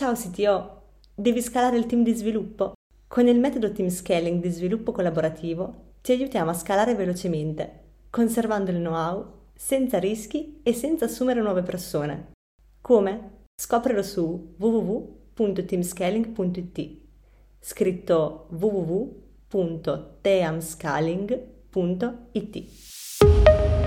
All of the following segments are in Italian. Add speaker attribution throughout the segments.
Speaker 1: Ciao CTO, devi scalare il team di sviluppo? Con il metodo Team Scaling di sviluppo collaborativo ti aiutiamo a scalare velocemente, conservando il know-how, senza rischi e senza assumere nuove persone. Come? Scoprilo su www.teamscaling.it scritto www.teamscaling.it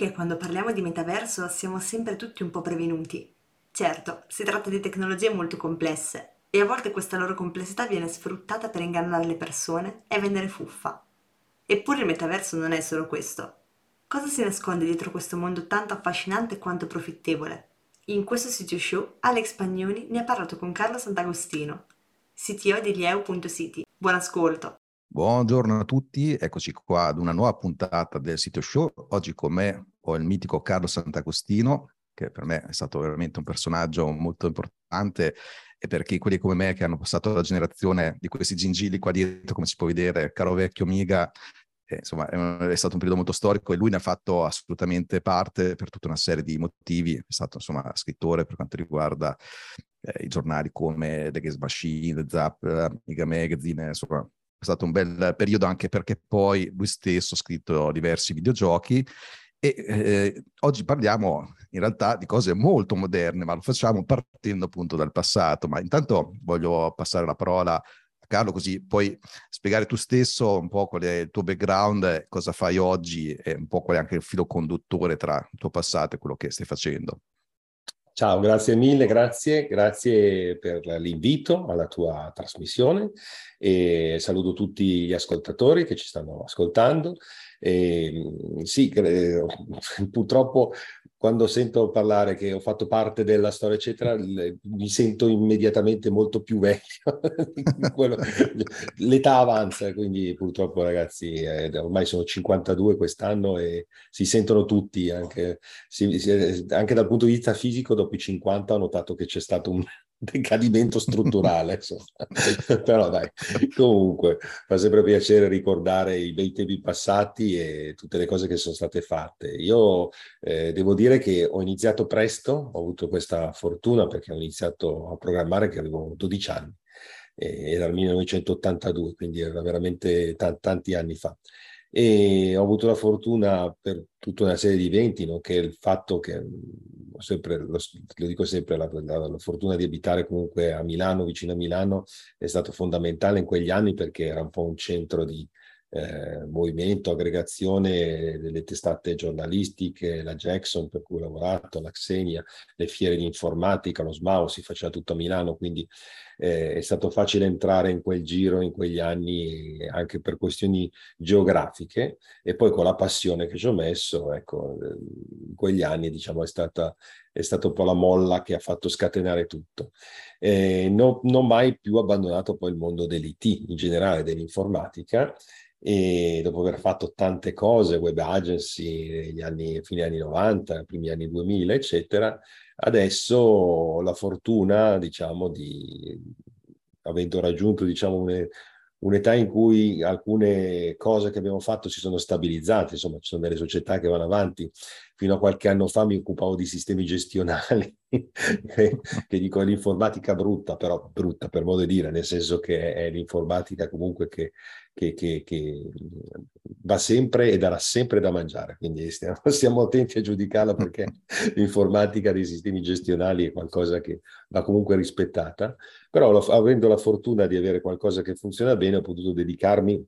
Speaker 2: Perché quando parliamo di metaverso siamo sempre tutti un po' prevenuti? Certo, si tratta di tecnologie molto complesse e a volte questa loro complessità viene sfruttata per ingannare le persone e vendere fuffa. Eppure il metaverso non è solo questo. Cosa si nasconde dietro questo mondo tanto affascinante quanto profittevole? In questo sito show Alex Pagnoni ne ha parlato con Carlo Sant'Agostino, CTO di Lieu.city. Buon ascolto!
Speaker 3: Buongiorno a tutti, eccoci qua ad una nuova puntata del sito show. Oggi con me ho il mitico Carlo Sant'Agostino, che per me è stato veramente un personaggio molto importante e per chi quelli come me che hanno passato la generazione di questi gingilli qua dietro, come si può vedere, caro vecchio Miga, eh, insomma è, stato un periodo molto storico e lui ne ha fatto assolutamente parte per tutta una serie di motivi, è stato insomma scrittore per quanto riguarda eh, i giornali come The Games Machine, The Zap, Miga Magazine, insomma è stato un bel periodo anche perché poi lui stesso ha scritto diversi videogiochi e eh, oggi parliamo in realtà di cose molto moderne, ma lo facciamo partendo appunto dal passato. Ma intanto voglio passare la parola a Carlo, così puoi spiegare tu stesso un po' qual è il tuo background, cosa fai oggi e un po' qual è anche il filo conduttore tra il tuo passato e quello che stai facendo.
Speaker 4: Ciao, grazie mille, grazie, grazie per l'invito alla tua trasmissione e saluto tutti gli ascoltatori che ci stanno ascoltando. E, sì, purtroppo quando sento parlare che ho fatto parte della storia, eccetera, mi sento immediatamente molto più vecchio. L'età avanza, quindi purtroppo ragazzi, eh, ormai sono 52 quest'anno e si sentono tutti, anche, si, si, anche dal punto di vista fisico, dopo i 50 ho notato che c'è stato un, decadimento strutturale. Però dai, comunque fa sempre piacere ricordare i bei tempi passati e tutte le cose che sono state fatte. Io eh, devo dire che ho iniziato presto, ho avuto questa fortuna perché ho iniziato a programmare che avevo 12 anni, eh, era il 1982, quindi era veramente t- tanti anni fa e ho avuto la fortuna per tutta una serie di eventi, nonché il fatto che sempre, lo, lo dico sempre, la, la, la, fortuna di abitare comunque a Milano, vicino a Milano, è stato fondamentale in quegli anni perché era un po' un centro di eh, movimento, aggregazione delle testate giornalistiche, la Jackson per cui ho lavorato, la Xenia, le fiere di informatica, lo SMAO si faceva tutto a Milano, quindi eh, è stato facile entrare in quel giro in quegli anni anche per questioni geografiche e poi con la passione che ci ho messo, ecco, in quegli anni diciamo è stata è stata un po' la molla che ha fatto scatenare tutto. Eh, non ho mai più abbandonato poi il mondo dell'IT, in generale dell'informatica, e dopo aver fatto tante cose, web agency negli anni, fine anni 90, primi anni 2000, eccetera, adesso ho la fortuna, diciamo, di avendo raggiunto, diciamo, un, un'età in cui alcune cose che abbiamo fatto si sono stabilizzate, insomma, ci sono delle società che vanno avanti. Fino a qualche anno fa mi occupavo di sistemi gestionali, che dico è l'informatica brutta, però brutta per modo di dire, nel senso che è l'informatica comunque che che, che, che, va sempre e darà sempre da mangiare, quindi stiamo, stiamo attenti a giudicarla perché l'informatica dei sistemi gestionali è qualcosa che va comunque rispettata, però avendo la fortuna di avere qualcosa che funziona bene ho potuto dedicarmi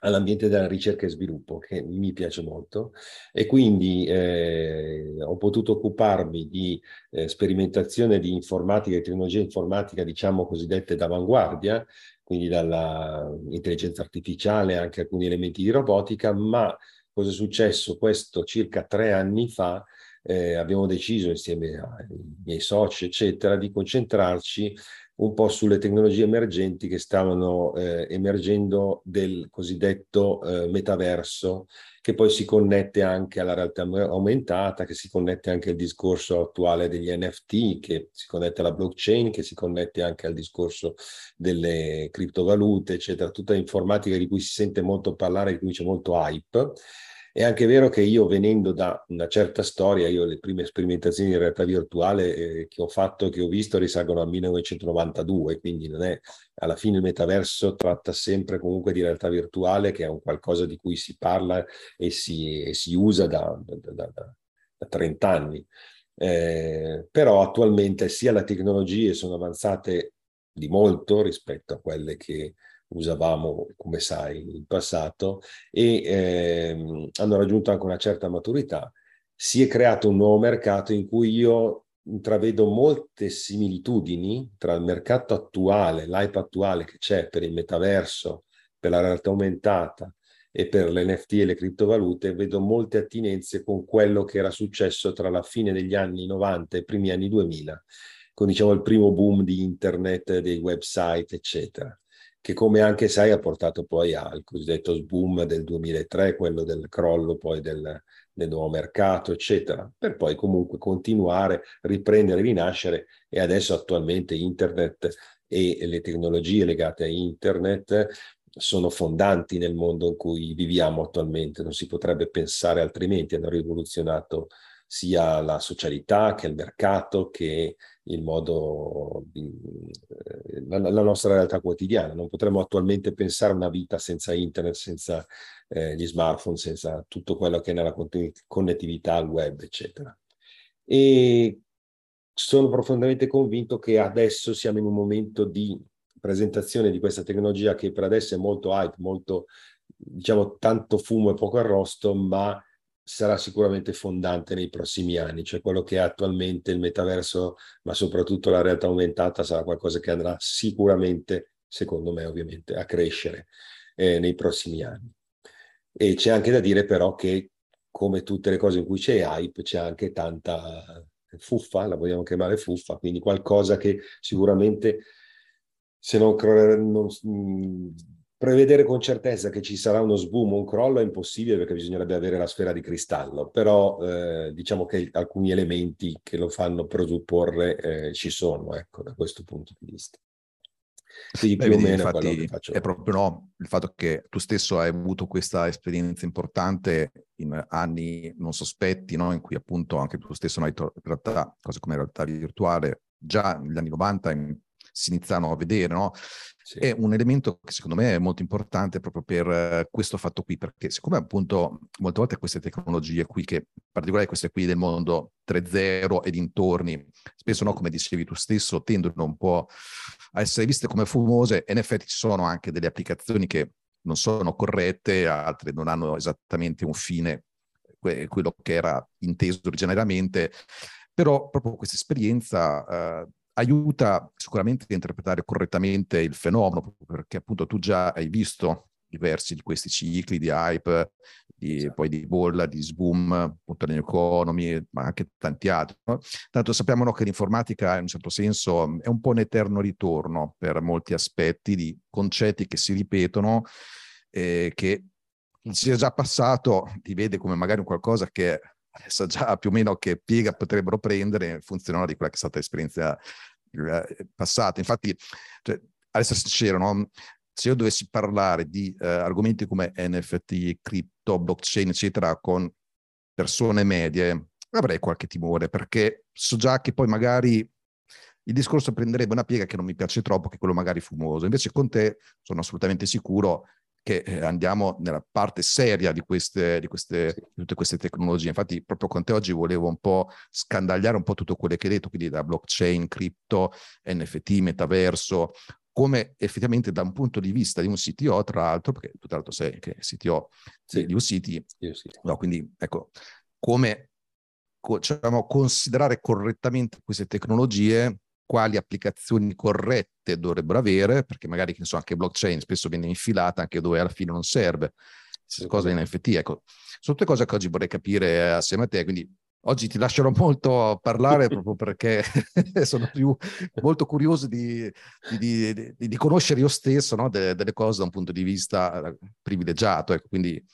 Speaker 4: all'ambiente della ricerca e sviluppo che mi piace molto e quindi eh, ho potuto occuparmi di eh, sperimentazione di informatica e tecnologia informatica diciamo cosiddette d'avanguardia quindi dall'intelligenza artificiale, anche alcuni elementi di robotica, ma cosa è successo? Questo circa tre anni fa eh, abbiamo deciso insieme ai miei soci, eccetera, di concentrarci un po' sulle tecnologie emergenti che stavano eh, emergendo del cosiddetto eh, metaverso, che poi si connette anche alla realtà aumentata, che si connette anche al discorso attuale degli NFT, che si connette alla blockchain, che si connette anche al discorso delle criptovalute, eccetera, tutta informatica di cui si sente molto parlare, di cui c'è molto hype. È anche vero che io venendo da una certa storia, io le prime sperimentazioni in realtà virtuale eh, che ho fatto, che ho visto, risalgono al 1992, quindi non è, alla fine il metaverso tratta sempre comunque di realtà virtuale, che è un qualcosa di cui si parla e si, e si usa da, da, da, da 30 anni. Eh, però attualmente sia le tecnologie sono avanzate di molto rispetto a quelle che usavamo, come sai, in passato e ehm, hanno raggiunto anche una certa maturità. Si è creato un nuovo mercato in cui io intravedo molte similitudini tra il mercato attuale, l'hype attuale che c'è per il metaverso, per la realtà aumentata e per l'NFT e le criptovalute, vedo molte attinenze con quello che era successo tra la fine degli anni 90 e i primi anni 2000, con diciamo il primo boom di internet, dei website, eccetera che come anche sai ha portato poi al cosiddetto boom del 2003, quello del crollo poi del, del nuovo mercato, eccetera, per poi comunque continuare, riprendere, rinascere e adesso attualmente internet e le tecnologie legate a internet sono fondanti nel mondo in cui viviamo attualmente, non si potrebbe pensare altrimenti, hanno rivoluzionato sia la socialità che il mercato che il modo, eh, la, la, nostra realtà quotidiana. Non potremmo attualmente pensare una vita senza internet, senza eh, gli smartphone, senza tutto quello che è nella connettività al web, eccetera. E sono profondamente convinto che adesso siamo in un momento di presentazione di questa tecnologia che per adesso è molto hype, molto, diciamo, tanto fumo e poco arrosto, ma sarà sicuramente fondante nei prossimi anni, cioè quello che è attualmente il metaverso, ma soprattutto la realtà aumentata sarà qualcosa che andrà sicuramente, secondo me ovviamente, a crescere eh, nei prossimi anni. E c'è anche da dire però che come tutte le cose in cui c'è hype, c'è anche tanta fuffa, la vogliamo chiamare fuffa, quindi qualcosa che sicuramente se non, non Prevedere con certezza che ci sarà uno sboom o un crollo è impossibile perché bisognerebbe avere la sfera di cristallo, però eh, diciamo che alcuni elementi che lo fanno presupporre eh, ci sono, ecco, da questo punto di vista.
Speaker 3: Quindi più Beh, o meno infatti, è proprio no, il fatto che tu stesso hai avuto questa esperienza importante in anni non sospetti, no? in cui appunto anche tu stesso hai in realtà cose come realtà virtuale già negli anni 90 in, si iniziano a vedere, no? Sì. È un elemento che secondo me è molto importante proprio per uh, questo fatto qui, perché siccome appunto molte volte queste tecnologie qui, che in particolare queste qui del mondo 3.0 e dintorni, spesso no, come dicevi tu stesso, tendono un po' a essere viste come fumose e in effetti ci sono anche delle applicazioni che non sono corrette, altre non hanno esattamente un fine, que- quello che era inteso originariamente, però proprio questa esperienza uh, aiuta sicuramente a interpretare correttamente il fenomeno, perché appunto tu già hai visto diversi di questi cicli di hype, di, sì. poi di bolla, di sboom, appunto new economy, ma anche tanti altri. No? Tanto sappiamo no, che l'informatica in un certo senso è un po' un eterno ritorno per molti aspetti di concetti che si ripetono, eh, che si è già passato, ti vede come magari un qualcosa che sa già più o meno che piega potrebbero prendere in funzione di quella che è stata l'esperienza eh, passata. Infatti, cioè, ad essere sincero, no? se io dovessi parlare di eh, argomenti come NFT, cripto, blockchain, eccetera, con persone medie, avrei qualche timore, perché so già che poi magari il discorso prenderebbe una piega che non mi piace troppo, che è quello magari fumoso. Invece con te sono assolutamente sicuro che eh, andiamo nella parte seria di, queste, di, queste, di tutte queste tecnologie. Infatti, proprio con te oggi volevo un po' scandagliare un po' tutto quello che hai detto, quindi da blockchain, cripto, NFT, metaverso, come effettivamente da un punto di vista di un CTO, tra l'altro, perché tu tra l'altro sei che CTO sì. di UCity, no, quindi ecco, come diciamo, considerare correttamente queste tecnologie quali applicazioni corrette dovrebbero avere, perché magari che so, anche blockchain spesso viene infilata anche dove alla fine non serve. Stessa cosa in NFT, ecco. Sono tutte cose che oggi vorrei capire assieme a te, quindi oggi ti lascerò molto parlare proprio perché sono più molto curioso di, di, di, di conoscere io stesso no? De, delle cose da un punto di vista eh, privilegiato, ecco. quindi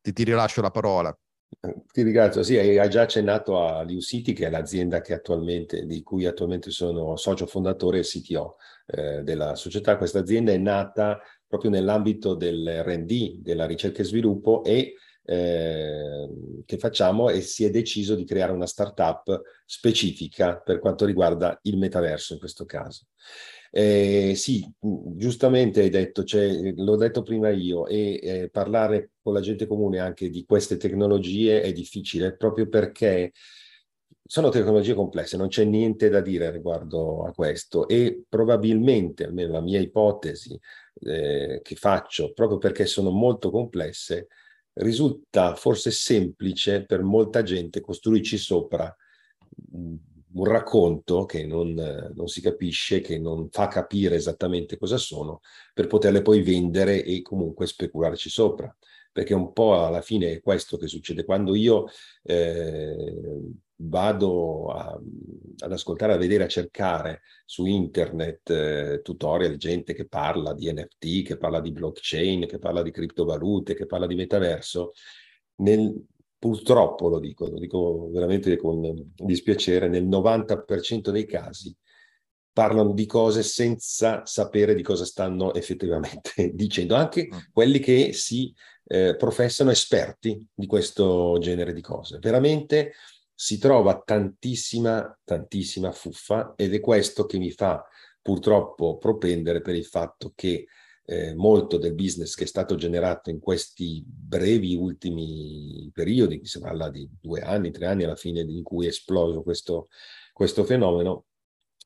Speaker 3: ti, ti rilascio la parola.
Speaker 4: Ti ringrazio. Sì, hai già accennato a Liu City, che è l'azienda che attualmente, di cui attualmente sono socio fondatore e CTO eh, della società. Questa azienda è nata proprio nell'ambito del RD, della ricerca e sviluppo, e eh, che facciamo e si è deciso di creare una startup specifica per quanto riguarda il metaverso in questo caso. Eh, sì, giustamente hai detto, cioè, l'ho detto prima io, e eh, parlare con la gente comune anche di queste tecnologie è difficile proprio perché sono tecnologie complesse, non c'è niente da dire riguardo a questo e probabilmente, almeno la mia ipotesi eh, che faccio, proprio perché sono molto complesse, risulta forse semplice per molta gente costruirci sopra un racconto che non, non, si capisce, che non fa capire esattamente cosa sono, per poterle poi vendere e comunque specularci sopra. Perché un po' alla fine è questo che succede. Quando io eh, vado a, ad ascoltare, a vedere, a cercare su internet eh, tutorial, gente che parla di NFT, che parla di blockchain, che parla di criptovalute, che parla di metaverso, nel, purtroppo lo dico, lo dico veramente con dispiacere, nel 90% dei casi parlano di cose senza sapere di cosa stanno effettivamente dicendo, anche mm. quelli che si eh, professano esperti di questo genere di cose. Veramente si trova tantissima, tantissima fuffa ed è questo che mi fa purtroppo propendere per il fatto che eh, molto del business che è stato generato in questi brevi ultimi periodi, si parla di due anni, tre anni alla fine in cui è esploso questo, questo fenomeno,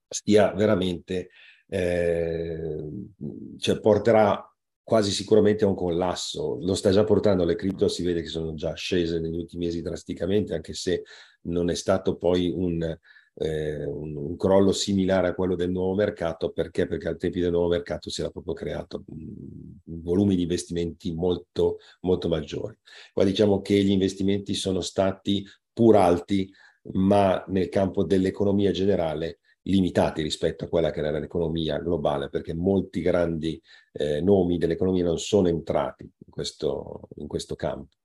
Speaker 4: stia veramente, eh, cioè porterà quasi sicuramente a un collasso. Lo sta già portando, le cripto si vede che sono già scese negli ultimi mesi drasticamente, anche se non è stato poi un, eh, un, un, crollo similare a quello del nuovo mercato, perché? Perché al tempi del nuovo mercato si era proprio creato un, un volumi di investimenti molto, molto maggiori. Qua diciamo che gli investimenti sono stati pur alti, ma nel campo dell'economia generale limitati rispetto a quella che era l'economia globale, perché molti grandi eh, nomi dell'economia non sono entrati in questo, in questo campo.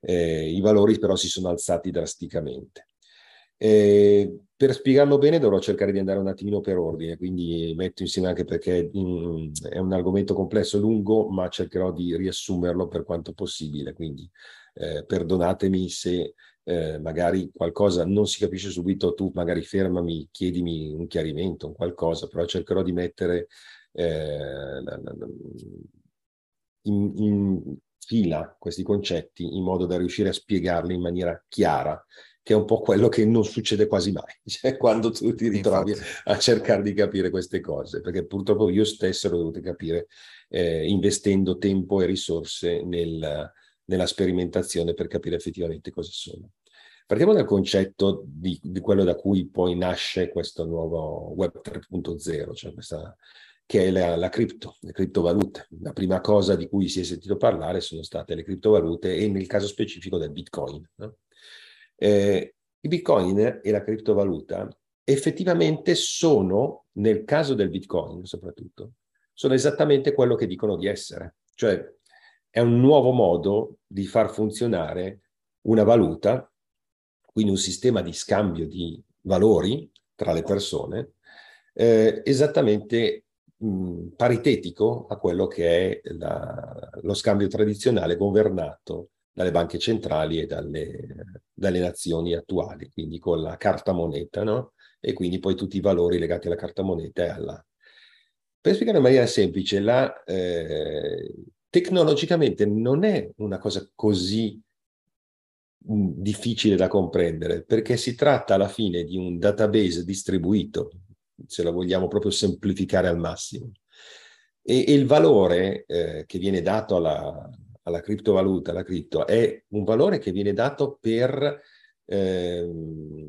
Speaker 4: Eh, I valori però si sono alzati drasticamente. Eh, per spiegarlo bene dovrò cercare di andare un attimino per ordine, quindi metto insieme anche perché mh, mm, è un argomento complesso, lungo, ma cercherò di riassumerlo per quanto possibile, quindi eh, perdonatemi se eh, magari qualcosa non si capisce subito, tu magari fermami, chiedimi un chiarimento, un qualcosa, però cercherò di mettere eh, in, in fila questi concetti in modo da riuscire a spiegarli in maniera chiara che è un po' quello che non succede quasi mai, cioè quando tu ti ritrovi Infatti. a cercare di capire queste cose, perché purtroppo io stesso l'ho dovuto capire eh, investendo tempo e risorse nel, nella sperimentazione per capire effettivamente cosa sono. Partiamo dal concetto di, di quello da cui poi nasce questo nuovo Web 3.0, cioè questa, che è la, la cripto, le criptovalute. La prima cosa di cui si è sentito parlare sono state le criptovalute e nel caso specifico del Bitcoin. No? Eh, I bitcoin e la criptovaluta effettivamente sono, nel caso del bitcoin soprattutto, sono esattamente quello che dicono di essere. Cioè è un nuovo modo di far funzionare una valuta, quindi un sistema di scambio di valori tra le persone, eh, esattamente mh, paritetico a quello che è la, lo scambio tradizionale governato dalle banche centrali e dalle, dalle nazioni attuali, quindi con la carta moneta, no? E quindi poi tutti i valori legati alla carta moneta e alla... Per spiegare in maniera semplice, la, eh, tecnologicamente non è una cosa così mm, difficile da comprendere, perché si tratta alla fine di un database distribuito, se lo vogliamo proprio semplificare al massimo. E, e il valore eh, che viene dato alla, alla criptovaluta, alla cripto, è un valore che viene dato per, ehm,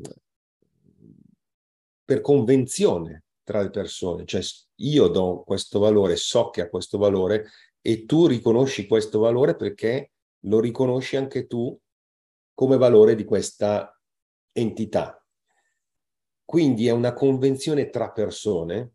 Speaker 4: per convenzione tra le persone, cioè io do questo valore, so che ha questo valore e tu riconosci questo valore perché lo riconosci anche tu come valore di questa entità. Quindi è una convenzione tra persone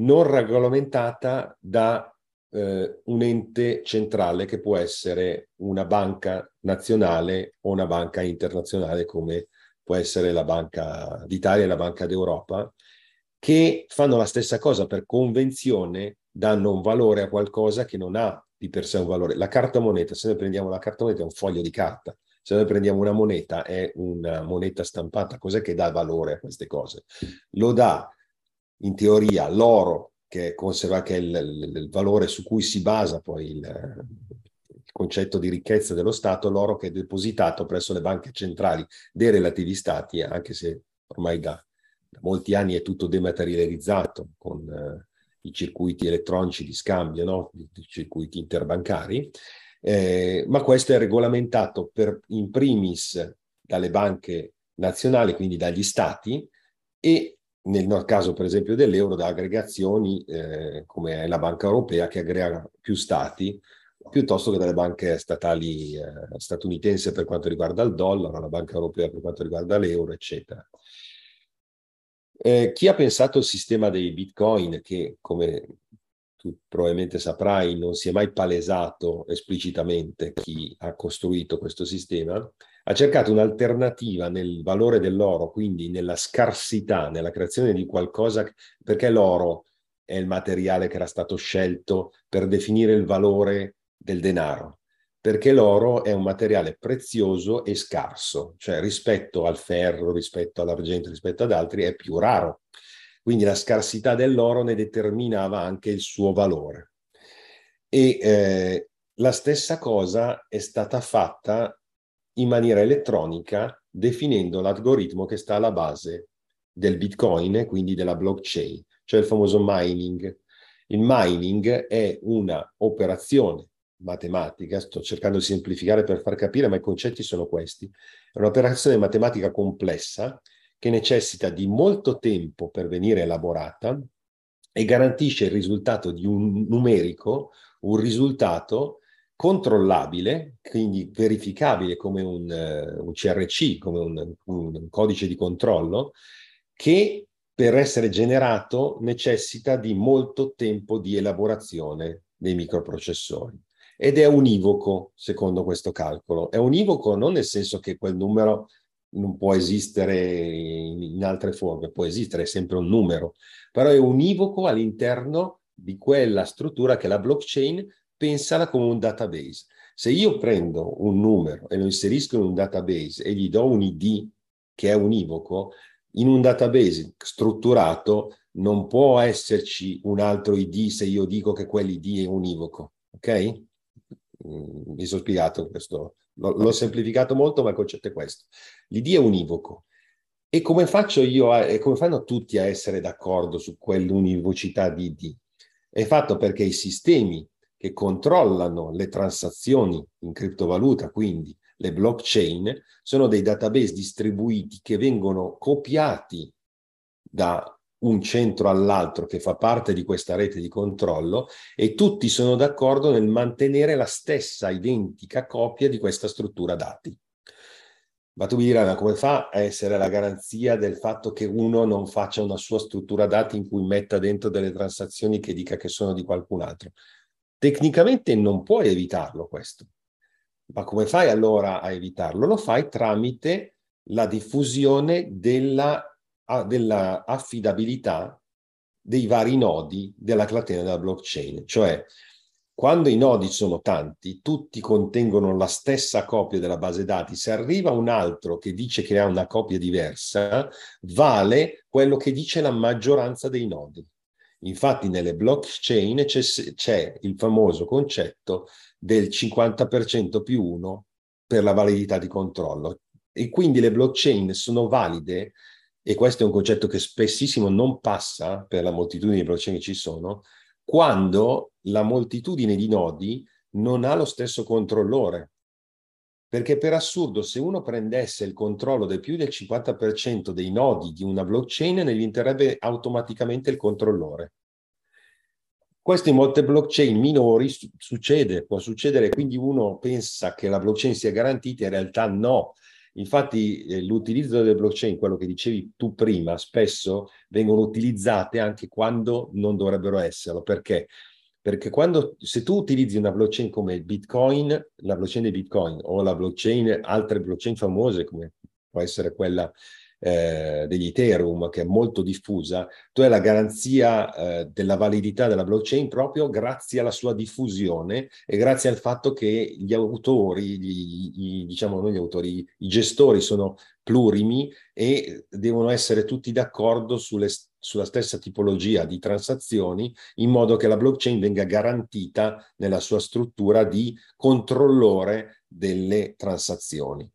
Speaker 4: non regolamentata da eh, un ente centrale che può essere una banca nazionale o una banca internazionale come può essere la Banca d'Italia e la Banca d'Europa, che fanno la stessa cosa per convenzione, danno un valore a qualcosa che non ha di per sé un valore. La carta moneta, se noi prendiamo la carta moneta è un foglio di carta, se noi prendiamo una moneta è una moneta stampata, cos'è che dà valore a queste cose? Lo dà in teoria l'oro che conserva che il, il, il, valore su cui si basa poi il, il concetto di ricchezza dello Stato, l'oro che è depositato presso le banche centrali dei relativi stati, anche se ormai da, da molti anni è tutto dematerializzato con eh, i circuiti elettronici di scambio, no? i circuiti interbancari, eh, ma questo è regolamentato per, in primis dalle banche nazionali, quindi dagli stati, e nel caso per esempio dell'euro da aggregazioni eh, come la Banca Europea che aggrega più stati piuttosto che dalle banche statali eh, statunitense per quanto riguarda il dollaro, la Banca Europea per quanto riguarda l'euro, eccetera. Eh, chi ha pensato al sistema dei bitcoin, che come tu probabilmente saprai non si è mai palesato esplicitamente chi ha costruito questo sistema, ha cercato un'alternativa nel valore dell'oro, quindi nella scarsità, nella creazione di qualcosa, perché l'oro è il materiale che era stato scelto per definire il valore del denaro perché l'oro è un materiale prezioso e scarso, cioè rispetto al ferro, rispetto all'argento, rispetto ad altri è più raro. Quindi la scarsità dell'oro ne determinava anche il suo valore. E eh, la stessa cosa è stata fatta in maniera elettronica definendo l'algoritmo che sta alla base del Bitcoin, quindi della blockchain, cioè il famoso mining. Il mining è una operazione matematica, sto cercando di semplificare per far capire, ma i concetti sono questi. È un'operazione matematica complessa che necessita di molto tempo per venire elaborata e garantisce il risultato di un numerico, un risultato controllabile, quindi verificabile come un, uh, un CRC, come un, un codice di controllo, che per essere generato necessita di molto tempo di elaborazione dei microprocessori ed è univoco secondo questo calcolo. È univoco non nel senso che quel numero non può esistere in altre forme, può esistere, è sempre un numero, però è univoco all'interno di quella struttura che la blockchain pensala come un database. Se io prendo un numero e lo inserisco in un database e gli do un ID che è univoco, in un database strutturato non può esserci un altro ID se io dico che quell'ID è univoco, ok? Mm, mi sono spiegato questo, l'ho semplificato molto, ma il concetto è questo. L'ID è univoco. E come faccio io, a, e come fanno tutti a essere d'accordo su quell'univocità di ID? È fatto perché i sistemi che controllano le transazioni in criptovaluta, quindi le blockchain, sono dei database distribuiti che vengono copiati da un centro all'altro che fa parte di questa rete di controllo e tutti sono d'accordo nel mantenere la stessa identica copia di questa struttura dati. Ma tu mi dirai, ma come fa a essere la garanzia del fatto che uno non faccia una sua struttura dati in cui metta dentro delle transazioni che dica che sono di qualcun altro? Tecnicamente non puoi evitarlo questo. Ma come fai allora a evitarlo? Lo fai tramite la diffusione della della affidabilità dei vari nodi della catena della blockchain, cioè quando i nodi sono tanti, tutti contengono la stessa copia della base dati, se arriva un altro che dice che ha una copia diversa, vale quello che dice la maggioranza dei nodi. Infatti nelle blockchain c'è, c'è il famoso concetto del 50% più 1 per la validità di controllo. E quindi le blockchain sono valide e questo è un concetto che spessissimo non passa per la moltitudine di blockchain che ci sono, quando la moltitudine di nodi non ha lo stesso controllore. Perché per assurdo, se uno prendesse il controllo del più del 50% dei nodi di una blockchain, ne diventerebbe automaticamente il controllore. Questo in molte blockchain minori su- succede, può succedere, quindi uno pensa che la blockchain sia garantita, in realtà no, Infatti eh, l'utilizzo delle blockchain, quello che dicevi tu prima, spesso vengono utilizzate anche quando non dovrebbero esserlo. Perché? Perché quando, se tu utilizzi una blockchain come Bitcoin, la blockchain di Bitcoin o la blockchain, altre blockchain famose come può essere quella eh, degli Ethereum, che è molto diffusa, tu hai la garanzia eh, della validità della blockchain proprio grazie alla sua diffusione e grazie al fatto che gli autori, gli, gli, diciamo non gli autori, i gestori sono plurimi e devono essere tutti d'accordo sulle, sulla stessa tipologia di transazioni in modo che la blockchain venga garantita nella sua struttura di controllore delle transazioni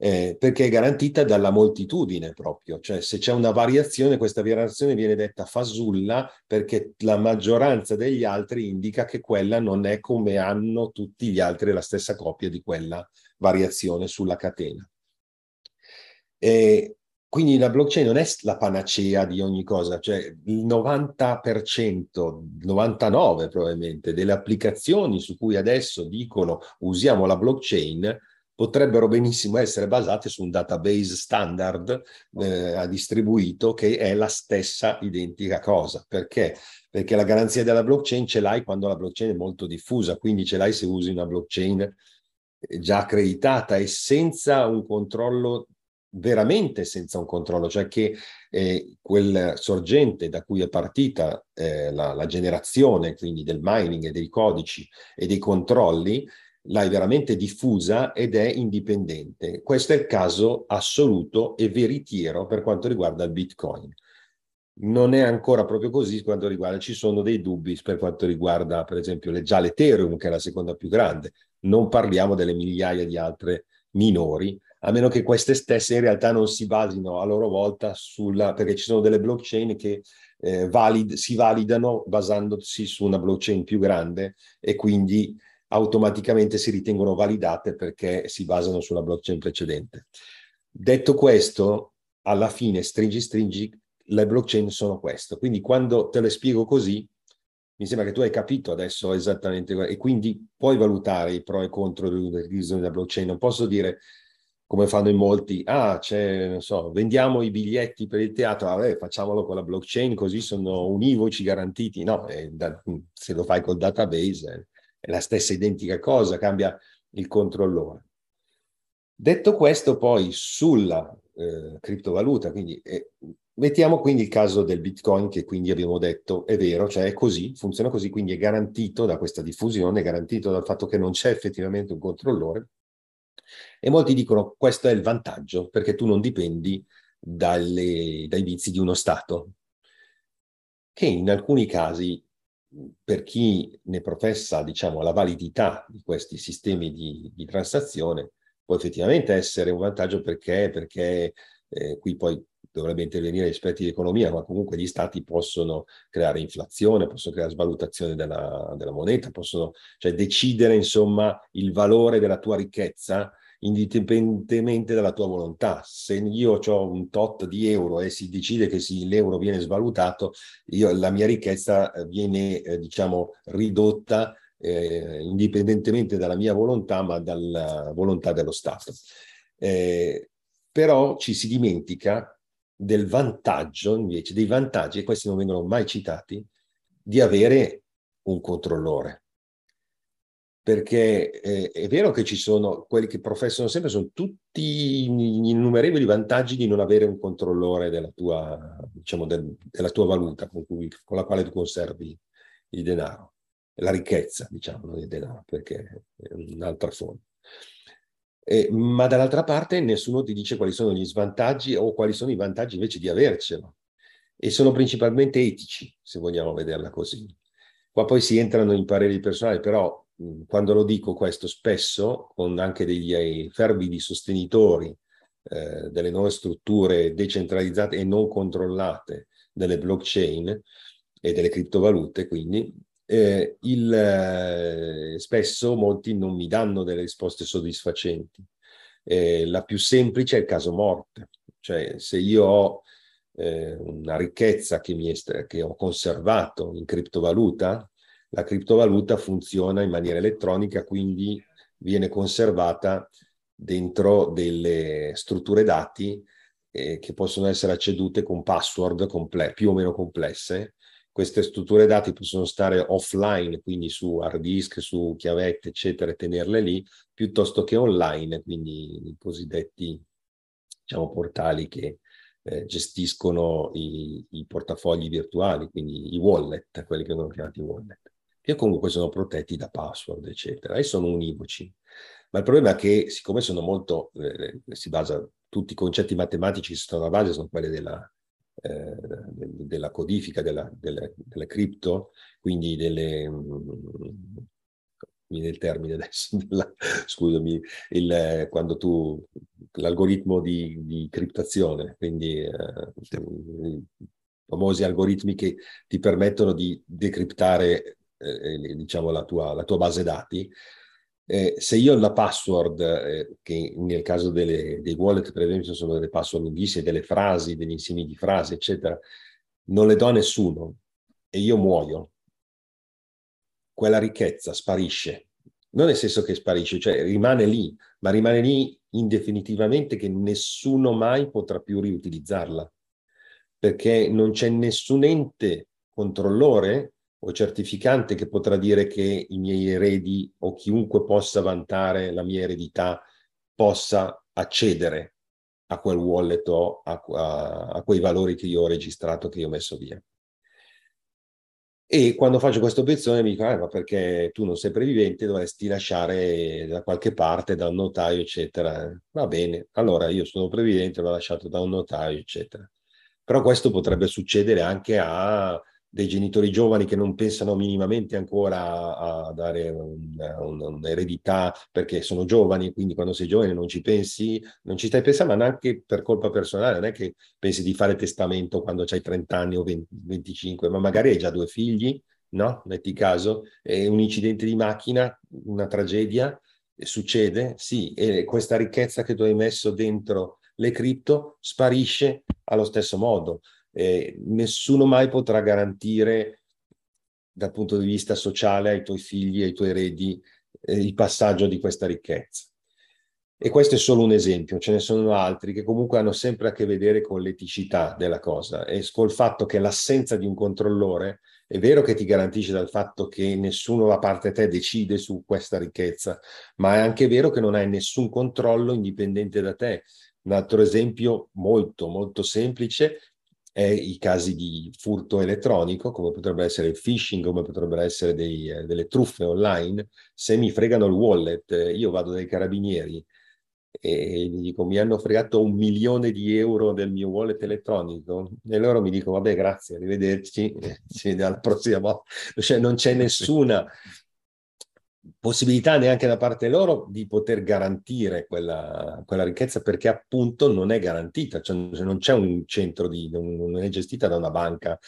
Speaker 4: eh, perché è garantita dalla moltitudine proprio, cioè se c'è una variazione, questa variazione viene detta fasulla perché la maggioranza degli altri indica che quella non è come hanno tutti gli altri la stessa coppia di quella variazione sulla catena. E quindi la blockchain non è la panacea di ogni cosa, cioè il 90%, 99% probabilmente delle applicazioni su cui adesso dicono usiamo la blockchain potrebbero benissimo essere basate su un database standard eh, distribuito che è la stessa identica cosa. Perché? Perché la garanzia della blockchain ce l'hai quando la blockchain è molto diffusa, quindi ce l'hai se usi una blockchain eh, già accreditata e senza un controllo veramente senza un controllo, cioè che eh, quel sorgente da cui è partita eh, la, la generazione, quindi del mining e dei codici e dei controlli, l'hai veramente diffusa ed è indipendente. Questo è il caso assoluto e veritiero per quanto riguarda il Bitcoin. Non è ancora proprio così per quanto riguarda, ci sono dei dubbi per quanto riguarda, per esempio, le, già l'Ethereum, che è la seconda più grande. Non parliamo delle migliaia di altre minori, a meno che queste stesse in realtà non si basino a loro volta sulla, perché ci sono delle blockchain che eh, valid, si validano basandosi su una blockchain più grande e quindi automaticamente si ritengono validate perché si basano sulla blockchain precedente. Detto questo, alla fine, stringi stringi, le blockchain sono questo. Quindi quando te le spiego così, mi sembra che tu hai capito adesso esattamente, e quindi puoi valutare i pro e contro dell'utilizzo della blockchain. Non posso dire, come fanno in molti, ah, c'è, non so, vendiamo i biglietti per il teatro, vabbè, facciamolo con la blockchain, così sono univoci garantiti. No, da, se lo fai col database, eh, è la stessa identica cosa, cambia il controllore. Detto questo, poi sulla eh, criptovaluta, quindi eh, mettiamo quindi il caso del Bitcoin che quindi abbiamo detto è vero, cioè è così, funziona così, quindi è garantito da questa diffusione, è garantito dal fatto che non c'è effettivamente un controllore. E molti dicono questo è il vantaggio perché tu non dipendi dalle, dai vizi di uno Stato, che in alcuni casi per chi ne professa diciamo, la validità di questi sistemi di, di transazione può effettivamente essere un vantaggio perché, perché eh, qui poi dovrebbe intervenire gli esperti di economia, ma comunque gli stati possono creare inflazione, possono creare svalutazione della, della moneta, possono cioè, decidere insomma il valore della tua ricchezza indipendentemente dalla tua volontà. Se io ho un tot di euro e si decide che sì, l'euro viene svalutato, io, la mia ricchezza eh, viene, eh, diciamo, ridotta eh, indipendentemente dalla mia volontà, ma dalla volontà dello Stato. Eh, però ci si dimentica del vantaggio, invece, dei vantaggi, e questi non vengono mai citati, di avere un controllore perché eh, è vero che ci sono quelli che professano sempre, sono tutti gli innumerevoli vantaggi di non avere un controllore della tua, diciamo, del, della tua valuta con, cui, con, la quale tu conservi il denaro, la ricchezza, diciamo, il denaro, perché è un'altra forma. Eh, ma dall'altra parte nessuno ti dice quali sono gli svantaggi o quali sono i vantaggi invece di avercelo. E sono principalmente etici, se vogliamo vederla così. Qua poi si entrano in pareri personali, però quando lo dico questo spesso, con anche degli eh, fervidi sostenitori eh, delle nuove strutture decentralizzate e non controllate delle blockchain e delle criptovalute, quindi, eh, il, eh, spesso molti non mi danno delle risposte soddisfacenti. Eh, la più semplice è il caso morte, cioè se io ho eh, una ricchezza che, mi è, che ho conservato in criptovaluta, la criptovaluta funziona in maniera elettronica, quindi viene conservata dentro delle strutture dati eh, che possono essere accedute con password comple- più o meno complesse. Queste strutture dati possono stare offline, quindi su hard disk, su chiavette, eccetera, e tenerle lì, piuttosto che online, quindi i cosiddetti diciamo, portali che eh, gestiscono i, i, portafogli virtuali, quindi i wallet, quelli che vengono chiamati wallet, che comunque sono protetti da password, eccetera, e sono univoci. Ma il problema è che, siccome sono molto, eh, si basa, tutti i concetti matematici che sono alla base sono quelli della, eh, della codifica, della, delle, delle cripto, quindi delle, mh, viene il termine adesso, della, scusami, il, quando tu, l'algoritmo di, di criptazione, quindi eh, i famosi algoritmi che ti permettono di decriptare eh, diciamo la tua, la tua, base dati, eh, se io la password, eh, che nel caso delle, dei wallet per esempio sono delle password lunghissime, delle frasi, degli insiemi di frasi, eccetera, non le do a nessuno e io muoio, quella ricchezza sparisce. Non nel senso che sparisce, cioè rimane lì, ma rimane lì indefinitivamente che nessuno mai potrà più riutilizzarla, perché non c'è nessun ente controllore o certificante che potrà dire che i miei eredi o chiunque possa vantare la mia eredità possa accedere a quel wallet o a, a, a quei valori che io ho registrato, che io ho messo via. E quando faccio questa obiezione mi dicono, ah, ma perché tu non sei previvente, dovresti lasciare da qualche parte, da un notaio, eccetera. Va bene, allora io sono previdente, l'ho lasciato da un notaio, eccetera. Però questo potrebbe succedere anche a dei genitori giovani che non pensano minimamente ancora a, dare un'eredità perché sono giovani, quindi quando sei giovane non ci pensi, non ci stai pensando, ma neanche per colpa personale, non è che pensi di fare testamento quando hai 30 anni o 20, 25, ma magari hai già due figli, no? Metti caso, è un incidente di macchina, una tragedia, succede, sì, e questa ricchezza che tu hai messo dentro le cripto sparisce allo stesso modo eh, nessuno mai potrà garantire dal punto di vista sociale ai tuoi figli, ai tuoi eredi, eh, il passaggio di questa ricchezza. E questo è solo un esempio, ce ne sono altri che comunque hanno sempre a che vedere con l'eticità della cosa e col fatto che l'assenza di un controllore è vero che ti garantisce dal fatto che nessuno a parte te decide su questa ricchezza, ma è anche vero che non hai nessun controllo indipendente da te. Un altro esempio molto, molto semplice è i casi di furto elettronico, come potrebbe essere il phishing, come potrebbero essere dei, eh, delle truffe online. Se mi fregano il wallet, eh, io vado dai carabinieri e gli dico mi hanno fregato un milione di euro del mio wallet elettronico e loro mi dicono vabbè grazie, arrivederci, ci vediamo alla prossima volta. Cioè non c'è nessuna possibilità neanche da parte loro di poter garantire quella, quella ricchezza perché appunto non è garantita, cioè non c'è un centro di, non è gestita da una banca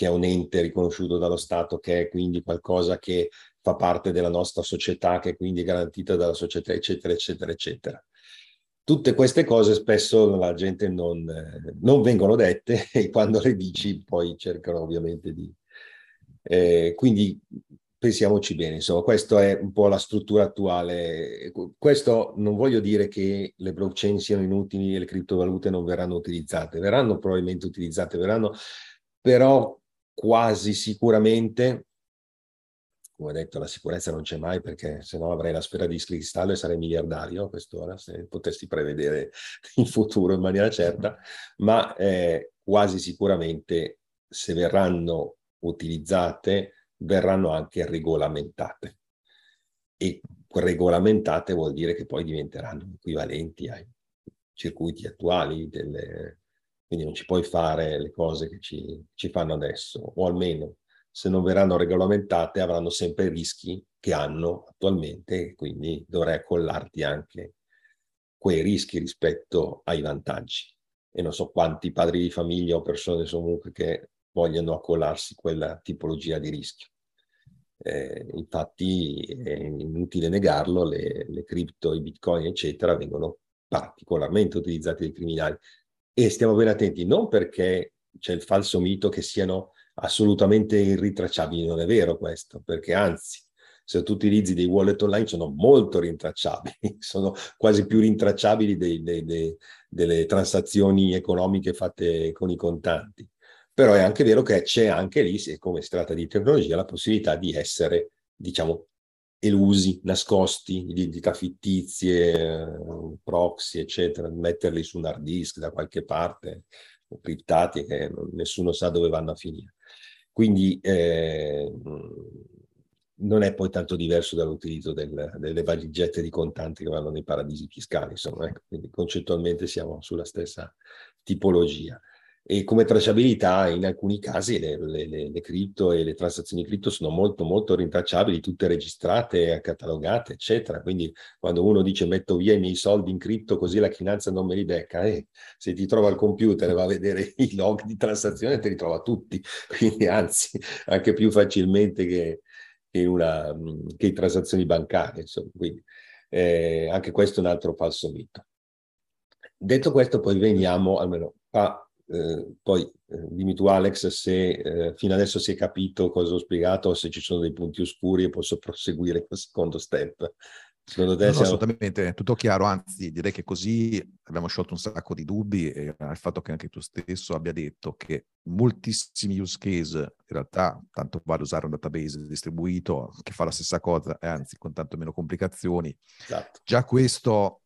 Speaker 4: che è un ente riconosciuto dallo Stato, che è quindi qualcosa che fa parte della nostra società, che è quindi garantita dalla società, eccetera, eccetera, eccetera. Tutte queste cose spesso la gente non, non vengono dette e quando le dici poi cercano ovviamente di... Eh, quindi pensiamoci bene, insomma, questa è un po' la struttura attuale. Questo non voglio dire che le blockchain siano inutili e le criptovalute non verranno utilizzate, verranno probabilmente utilizzate, verranno, però quasi sicuramente, come ho detto, la sicurezza non c'è mai perché se no avrei la sfera di cristallo e sarei miliardario a quest'ora, se potessi prevedere il futuro in maniera certa, ma eh, quasi sicuramente se verranno utilizzate verranno anche regolamentate. E regolamentate vuol dire che poi diventeranno equivalenti ai circuiti attuali, delle... quindi non ci puoi fare le cose che ci, ci fanno adesso, o almeno se non verranno regolamentate avranno sempre i rischi che hanno attualmente, quindi dovrai accollarti anche quei rischi rispetto ai vantaggi. E non so quanti padri di famiglia o persone comunque che vogliono accollarsi quella tipologia di rischio. Eh, infatti è inutile negarlo, le, le cripto, i bitcoin, eccetera, vengono particolarmente utilizzati dai criminali. E stiamo ben attenti, non perché c'è il falso mito che siano assolutamente irritracciabili, non è vero questo, perché anzi, se tu utilizzi dei wallet online sono molto rintracciabili, sono quasi più rintracciabili dei, dei, dei, delle transazioni economiche fatte con i contanti. Però è anche vero che c'è anche lì, siccome si tratta di tecnologia, la possibilità di essere, diciamo, elusi, nascosti, identità fittizie, proxy, eccetera, metterli su un hard disk da qualche parte, criptati che nessuno sa dove vanno a finire. Quindi eh, non è poi tanto diverso dall'utilizzo del, delle valigette di contanti che vanno nei paradisi fiscali, insomma, ecco, quindi concettualmente siamo sulla stessa tipologia e come tracciabilità in alcuni casi le, le, le, le, cripto e le transazioni cripto sono molto molto rintracciabili, tutte registrate, catalogate, eccetera. Quindi quando uno dice metto via i miei soldi in cripto così la finanza non me li becca, eh, se ti trova il computer e va a vedere i log di transazione te li trova tutti, quindi anzi anche più facilmente che, che, una, che in transazioni bancarie. Insomma. Quindi eh, anche questo è un altro falso mito. Detto questo, poi veniamo almeno a eh, poi eh, dimmi tu Alex se eh, fino adesso si è capito cosa ho spiegato o se ci sono dei punti oscuri e posso proseguire col secondo step.
Speaker 3: Secondo te no, siamo... assolutamente, tutto chiaro, anzi direi che così abbiamo sciolto un sacco di dubbi e il fatto che anche tu stesso abbia detto che moltissimi use case in realtà tanto vale usare un database distribuito che fa la stessa cosa e anzi con tanto meno complicazioni. Esatto. Già questo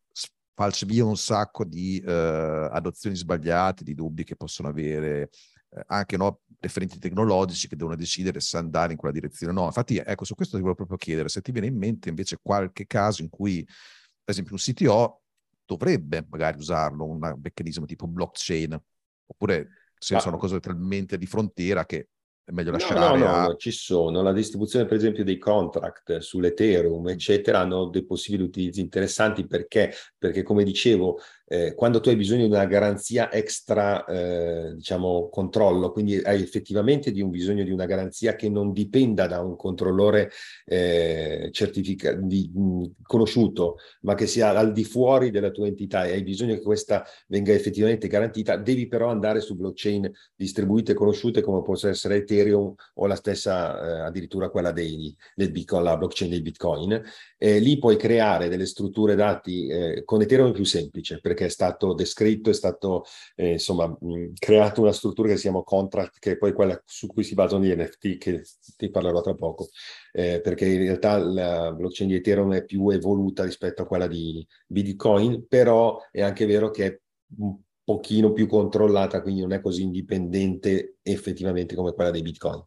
Speaker 3: falce via un sacco di eh, adozioni sbagliate, di dubbi che possono avere eh, anche no, referenti tecnologici che devono decidere se andare in quella direzione o no. Infatti, ecco, su questo ti volevo proprio chiedere se ti viene in mente invece qualche caso in cui, per esempio, un CTO dovrebbe magari usarlo, un meccanismo tipo blockchain, oppure se Ma... sono cose talmente di frontiera che è meglio lasciare
Speaker 4: no, no, no, no, ci sono. La distribuzione, per esempio, dei contract sull'Ethereum, eccetera, hanno dei possibili utilizzi interessanti. Perché, perché come dicevo, eh, quando tu hai bisogno di una garanzia extra, eh, diciamo, controllo, quindi hai effettivamente di un bisogno di una garanzia che non dipenda da un controllore eh, certifica- di, mh, conosciuto, ma che sia al di fuori della tua entità e hai bisogno che questa venga effettivamente garantita, devi però andare su blockchain distribuite e conosciute come possono essere Ethereum o la stessa, eh, addirittura quella dei, del Bitcoin, la blockchain del Bitcoin. lì puoi creare delle strutture dati eh, con Ethereum più semplice perché è stato descritto, è stato eh, insomma mh, creato una struttura che si chiama contract, che è poi quella su cui si basano gli NFT, che ti parlerò tra poco, eh, perché in realtà la blockchain di Ethereum è più evoluta rispetto a quella di Bitcoin, però è anche vero che è un pochino più controllata, quindi non è così indipendente effettivamente come quella dei Bitcoin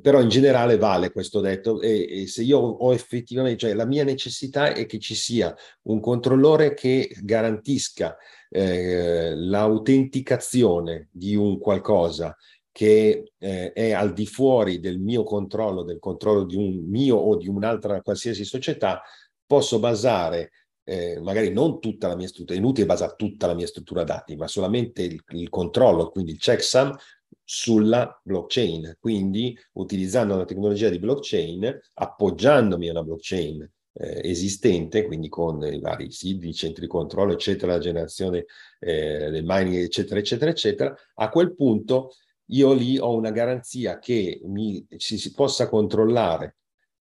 Speaker 4: però in generale vale questo detto. E, e, se io ho effettivamente, cioè la mia necessità è che ci sia un controllore che garantisca eh, l'autenticazione di un qualcosa che eh, è al di fuori del mio controllo, del controllo di un mio o di un'altra qualsiasi società, posso basare eh, magari non tutta la mia struttura, è inutile basare tutta la mia struttura dati, ma solamente il, il controllo, quindi il checksum sulla blockchain, quindi utilizzando la tecnologia di blockchain, appoggiandomi a una blockchain eh, esistente, quindi con i vari siti, centri di controllo, eccetera, la generazione eh, del mining, eccetera, eccetera, eccetera, a quel punto io lì ho una garanzia che mi, si, si possa controllare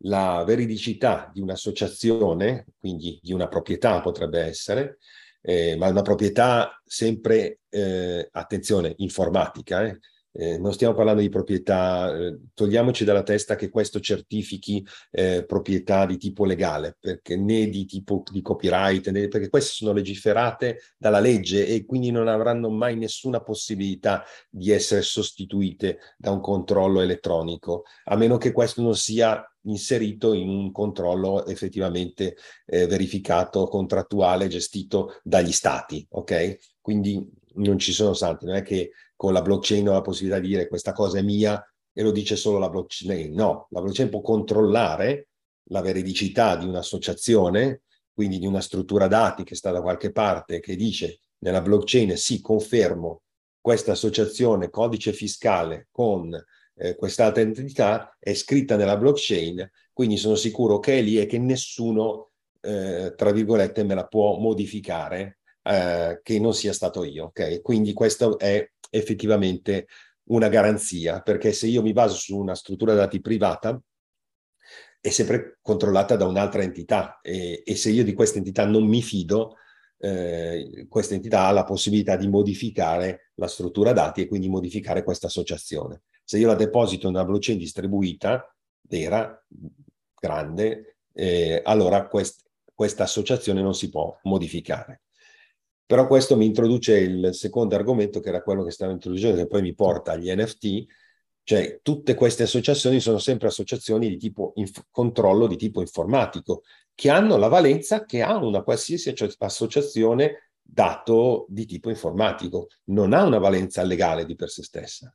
Speaker 4: la veridicità di un'associazione, quindi di una proprietà potrebbe essere, eh, ma una proprietà sempre, eh, attenzione, informatica, eh, eh, non stiamo parlando di proprietà, eh, togliamoci dalla testa che questo certifichi eh, proprietà di tipo legale, perché né di tipo di copyright, né, perché queste sono legiferate dalla legge e quindi non avranno mai nessuna possibilità di essere sostituite da un controllo elettronico, a meno che questo non sia inserito in un controllo effettivamente eh, verificato, contrattuale, gestito dagli stati, ok? Quindi non ci sono santi, non è che con la blockchain ho la possibilità di dire questa cosa è mia e lo dice solo la blockchain. No, la blockchain può controllare la veridicità di un'associazione, quindi di una struttura dati che sta da qualche parte, che dice nella blockchain sì, confermo questa associazione codice fiscale con eh, quest'altra entità è scritta nella blockchain, quindi sono sicuro che è lì e che nessuno, eh, tra virgolette, me la può modificare eh, che non sia stato io. Ok, quindi questo è effettivamente una garanzia, perché se io mi baso su una struttura dati privata, è sempre controllata da un'altra entità e, e se io di questa entità non mi fido, eh, questa entità ha la possibilità di modificare la struttura dati e quindi modificare questa associazione. Se io la deposito in una blockchain distribuita, vera, grande, eh, allora quest, questa associazione non si può modificare. Però questo mi introduce il secondo argomento, che era quello che stavo introducendo, che poi mi porta agli NFT, cioè tutte queste associazioni sono sempre associazioni di tipo inf- controllo di tipo informatico, che hanno la valenza che ha una qualsiasi associazione dato di tipo informatico, non ha una valenza legale di per sé stessa.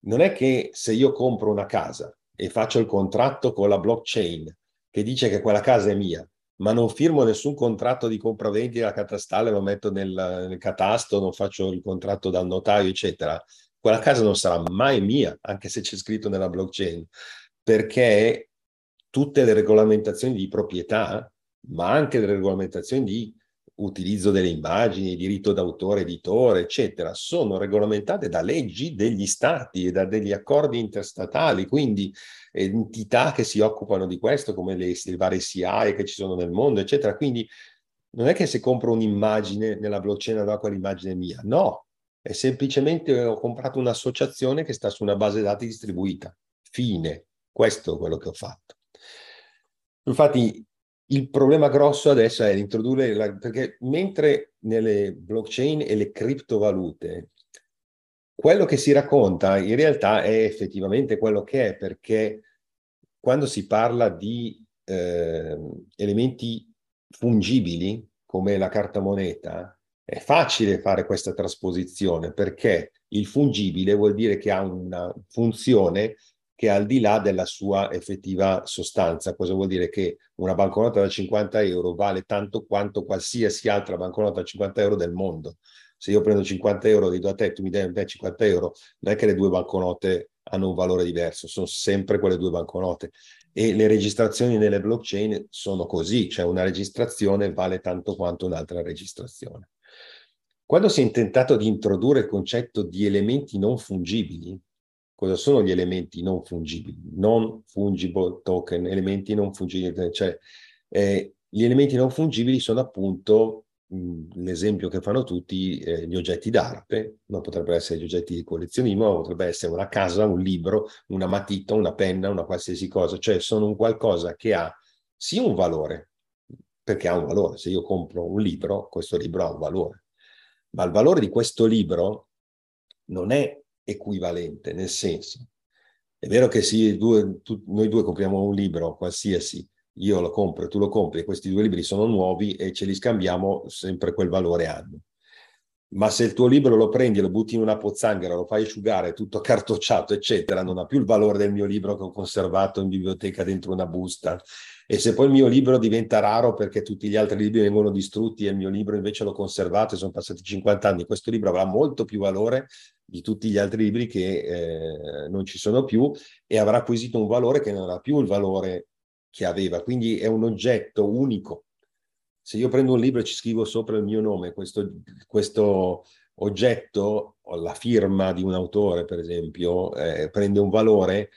Speaker 4: Non è che se io compro una casa e faccio il contratto con la blockchain che dice che quella casa è mia, ma non firmo nessun contratto di compravendita catastale, lo metto nel, nel catasto, non faccio il contratto dal notaio, eccetera, quella casa non sarà mai mia, anche se c'è scritto nella blockchain, perché tutte le regolamentazioni di proprietà, ma anche le regolamentazioni di utilizzo delle immagini, diritto d'autore, editore, eccetera, sono regolamentate da leggi degli stati e da degli accordi interstatali, quindi entità che si occupano di questo, come le, le varie SIAE che ci sono nel mondo, eccetera. Quindi non è che se compro un'immagine nella blockchain allora quell'immagine è mia, no, è semplicemente ho comprato un'associazione che sta su una base dati distribuita. Fine. Questo è quello che ho fatto. Infatti, il problema grosso adesso è introdurre, la, perché mentre nelle blockchain e le criptovalute, quello che si racconta in realtà è effettivamente quello che è, perché quando si parla di eh, elementi fungibili come la carta moneta, è facile fare questa trasposizione perché il fungibile vuol dire che ha una funzione che è al di là della sua effettiva sostanza. Cosa vuol dire? Che una banconota da 50 euro vale tanto quanto qualsiasi altra banconota da 50 euro del mondo. Se io prendo 50 euro e li do a te, tu mi dai 50 euro, non è che le due banconote hanno un valore diverso, sono sempre quelle due banconote. E le registrazioni nelle blockchain sono così, cioè una registrazione vale tanto quanto un'altra registrazione. Quando si è intentato di introdurre il concetto di elementi non fungibili, cosa sono gli elementi non fungibili? Non fungible token, elementi non fungibili, cioè eh, gli elementi non fungibili sono appunto l'esempio che fanno tutti eh, gli oggetti d'arte, ma potrebbero essere gli oggetti di collezionismo, potrebbe essere una casa, un libro, una matita, una penna, una qualsiasi cosa, cioè sono un qualcosa che ha sì un valore, perché ha un valore, se io compro un libro, questo libro ha un valore ma il valore di questo libro non è equivalente, nel senso, è vero che sì, due, tu, noi due compriamo un libro qualsiasi, io lo compro tu lo compri, questi due libri sono nuovi e ce li scambiamo, sempre quel valore hanno. Ma se il tuo libro lo prendi lo butti in una pozzanghera, lo fai asciugare, tutto cartocciato, eccetera, non ha più il valore del mio libro che ho conservato in biblioteca dentro una busta e se poi il mio libro diventa raro perché tutti gli altri libri vengono distrutti e il mio libro invece l'ho conservato e sono passati 50 anni, questo libro avrà molto più valore di tutti gli altri libri che eh, non ci sono più e avrà acquisito un valore che non ha più il valore che aveva. Quindi è un oggetto unico. Se io prendo un libro e ci scrivo sopra il mio nome, questo, questo oggetto, la firma di un autore, per esempio, eh, prende un valore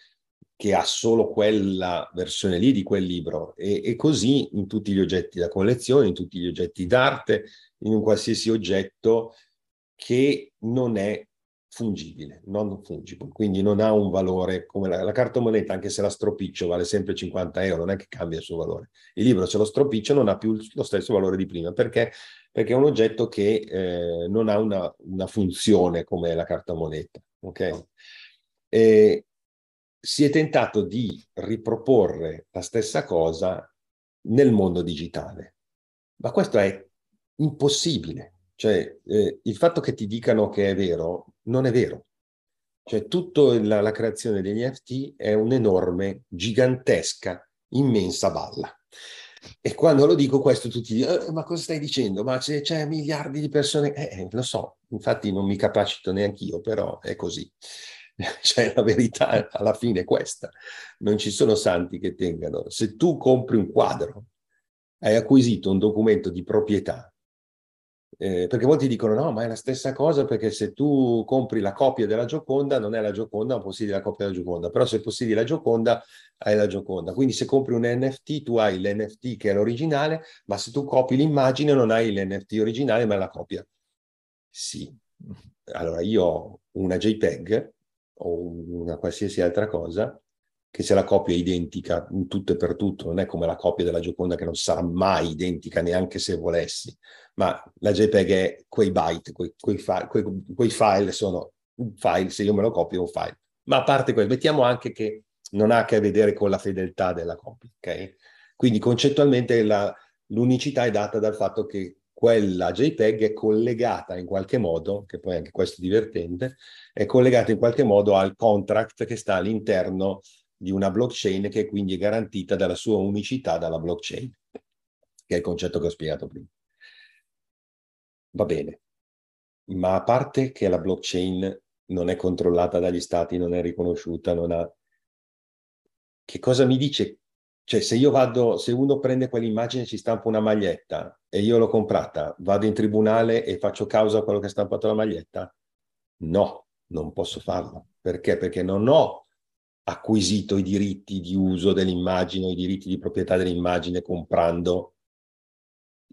Speaker 4: che ha solo quella versione lì di quel libro. E, e, così in tutti gli oggetti da collezione, in tutti gli oggetti d'arte, in un qualsiasi oggetto che non è fungibile, non fungible, quindi non ha un valore come la, la carta moneta, anche se la stropiccio vale sempre 50 euro, non è che cambia il suo valore. Il libro se lo stropiccio non ha più lo stesso valore di prima, perché? Perché è un oggetto che eh, non ha una, una, funzione come la carta moneta. Ok? E, si è tentato di riproporre la stessa cosa nel mondo digitale. Ma questo è impossibile. Cioè, eh, il fatto che ti dicano che è vero, non è vero. Cioè, tutta la, la creazione degli NFT è un'enorme, gigantesca, immensa balla. E quando lo dico questo tutti dicono, eh, ma cosa stai dicendo? Ma c'è, c'è miliardi di persone... Eh, eh lo so, infatti non mi capacito neanche io, però è così. cioè la verità alla fine è questa, non ci sono santi che tengano. Se tu compri un quadro, hai acquisito un documento di proprietà, eh, perché molti dicono no, ma è la stessa cosa perché se tu compri la copia della Gioconda non è la Gioconda, ma possiedi la copia della Gioconda, però se possiedi la Gioconda hai la Gioconda. Quindi se compri un NFT tu hai l'NFT che è l'originale, ma se tu copi l'immagine non hai l'NFT originale ma è la copia. Sì. Allora io ho una JPEG o una qualsiasi altra cosa, che se la copia è identica in tutto e per tutto, non è come la copia della Gioconda che non sarà mai identica neanche se volessi, ma la JPEG è quei byte, quei, quei, file, quei, quei file sono un file, se io me lo copio è un file. Ma a parte questo, mettiamo anche che non ha a che vedere con la fedeltà della copia, ok? Quindi concettualmente la, l'unicità è data dal fatto che quella JPEG è collegata in qualche modo, che poi anche questo è divertente, è collegata in qualche modo al contract che sta all'interno di una blockchain che quindi è garantita dalla sua unicità dalla blockchain, che è il concetto che ho spiegato prima. Va bene, ma a parte che la blockchain non è controllata dagli stati, non è riconosciuta, non ha... Che cosa mi dice cioè, se io vado, se uno prende quell'immagine e ci stampa una maglietta e io l'ho comprata, vado in tribunale e faccio causa a quello che ha stampato la maglietta? No, non posso farlo. Perché? Perché non ho acquisito i diritti di uso dell'immagine o i diritti di proprietà dell'immagine comprando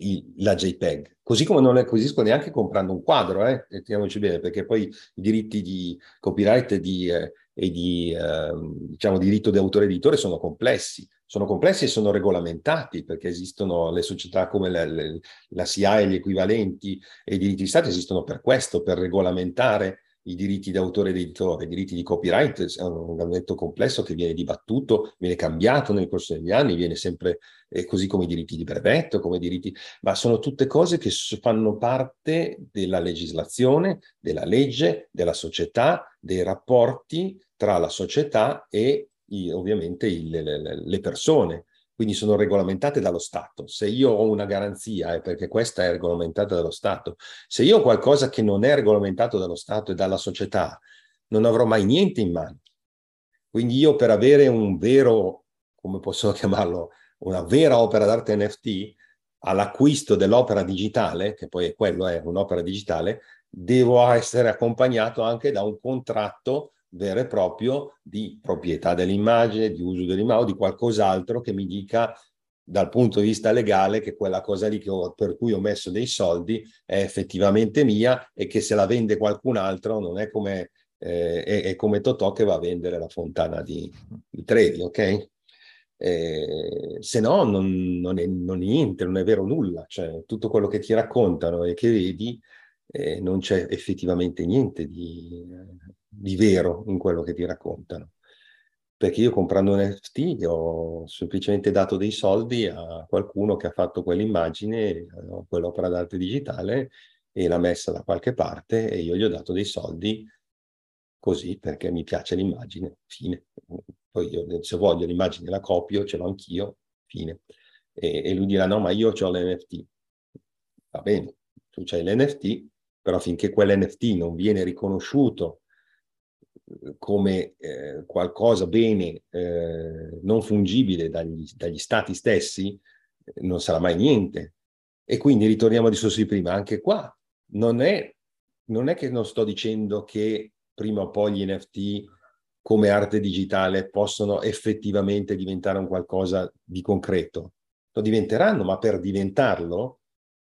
Speaker 4: il, la JPEG. Così come non le acquisisco neanche comprando un quadro, eh? mettiamoci bene, perché poi i diritti di copyright di, eh, e di eh, diciamo, diritto di autore editore sono complessi sono complessi e sono regolamentati perché esistono le società come la, la, la SIA e gli equivalenti e i diritti di Stato esistono per questo, per regolamentare i diritti d'autore ed editore, i diritti di copyright è un argomento complesso che viene dibattuto, viene cambiato nel corso degli anni, viene sempre eh, così come i diritti di brevetto, come i diritti, ma sono tutte cose che fanno parte della legislazione, della legge, della società, dei rapporti tra la società e ovviamente il, le, le persone, quindi sono regolamentate dallo Stato. Se io ho una garanzia è perché questa è regolamentata dallo Stato. Se io ho qualcosa che non è regolamentato dallo Stato e dalla società, non avrò mai niente in mano. Quindi io per avere un vero, come posso chiamarlo, una vera opera d'arte NFT, all'acquisto dell'opera digitale, che poi è quello, è un'opera digitale, devo essere accompagnato anche da un contratto vero e proprio di proprietà dell'immagine, di uso dell'immagine o di qualcos'altro che mi dica dal punto di vista legale che quella cosa lì ho, per cui ho messo dei soldi è effettivamente mia e che se la vende qualcun altro non è come, eh, è, è come Totò che va a vendere la fontana di, di Trevi, ok? Eh, se no non, non, è, non, niente, non è vero nulla, cioè tutto quello che ti raccontano e che vedi eh, non c'è effettivamente niente di, di vero in quello che ti raccontano. Perché io comprando un NFT ho semplicemente dato dei soldi a qualcuno che ha fatto quell'immagine, eh, quell'opera d'arte digitale, e l'ha messa da qualche parte e io gli ho dato dei soldi così perché mi piace l'immagine, fine. Poi io se voglio l'immagine la copio, ce l'ho anch'io, fine. E, e lui dirà no, ma io ho l'NFT. Va bene, tu c'hai l'NFT, però finché quell'NFT non viene riconosciuto come eh, qualcosa bene eh, non fungibile dagli, dagli stati stessi, eh, non sarà mai niente. E quindi ritorniamo a discorso di prima, anche qua non è, non è che non sto dicendo che prima o poi gli NFT come arte digitale possono effettivamente diventare un qualcosa di concreto. Lo diventeranno, ma per diventarlo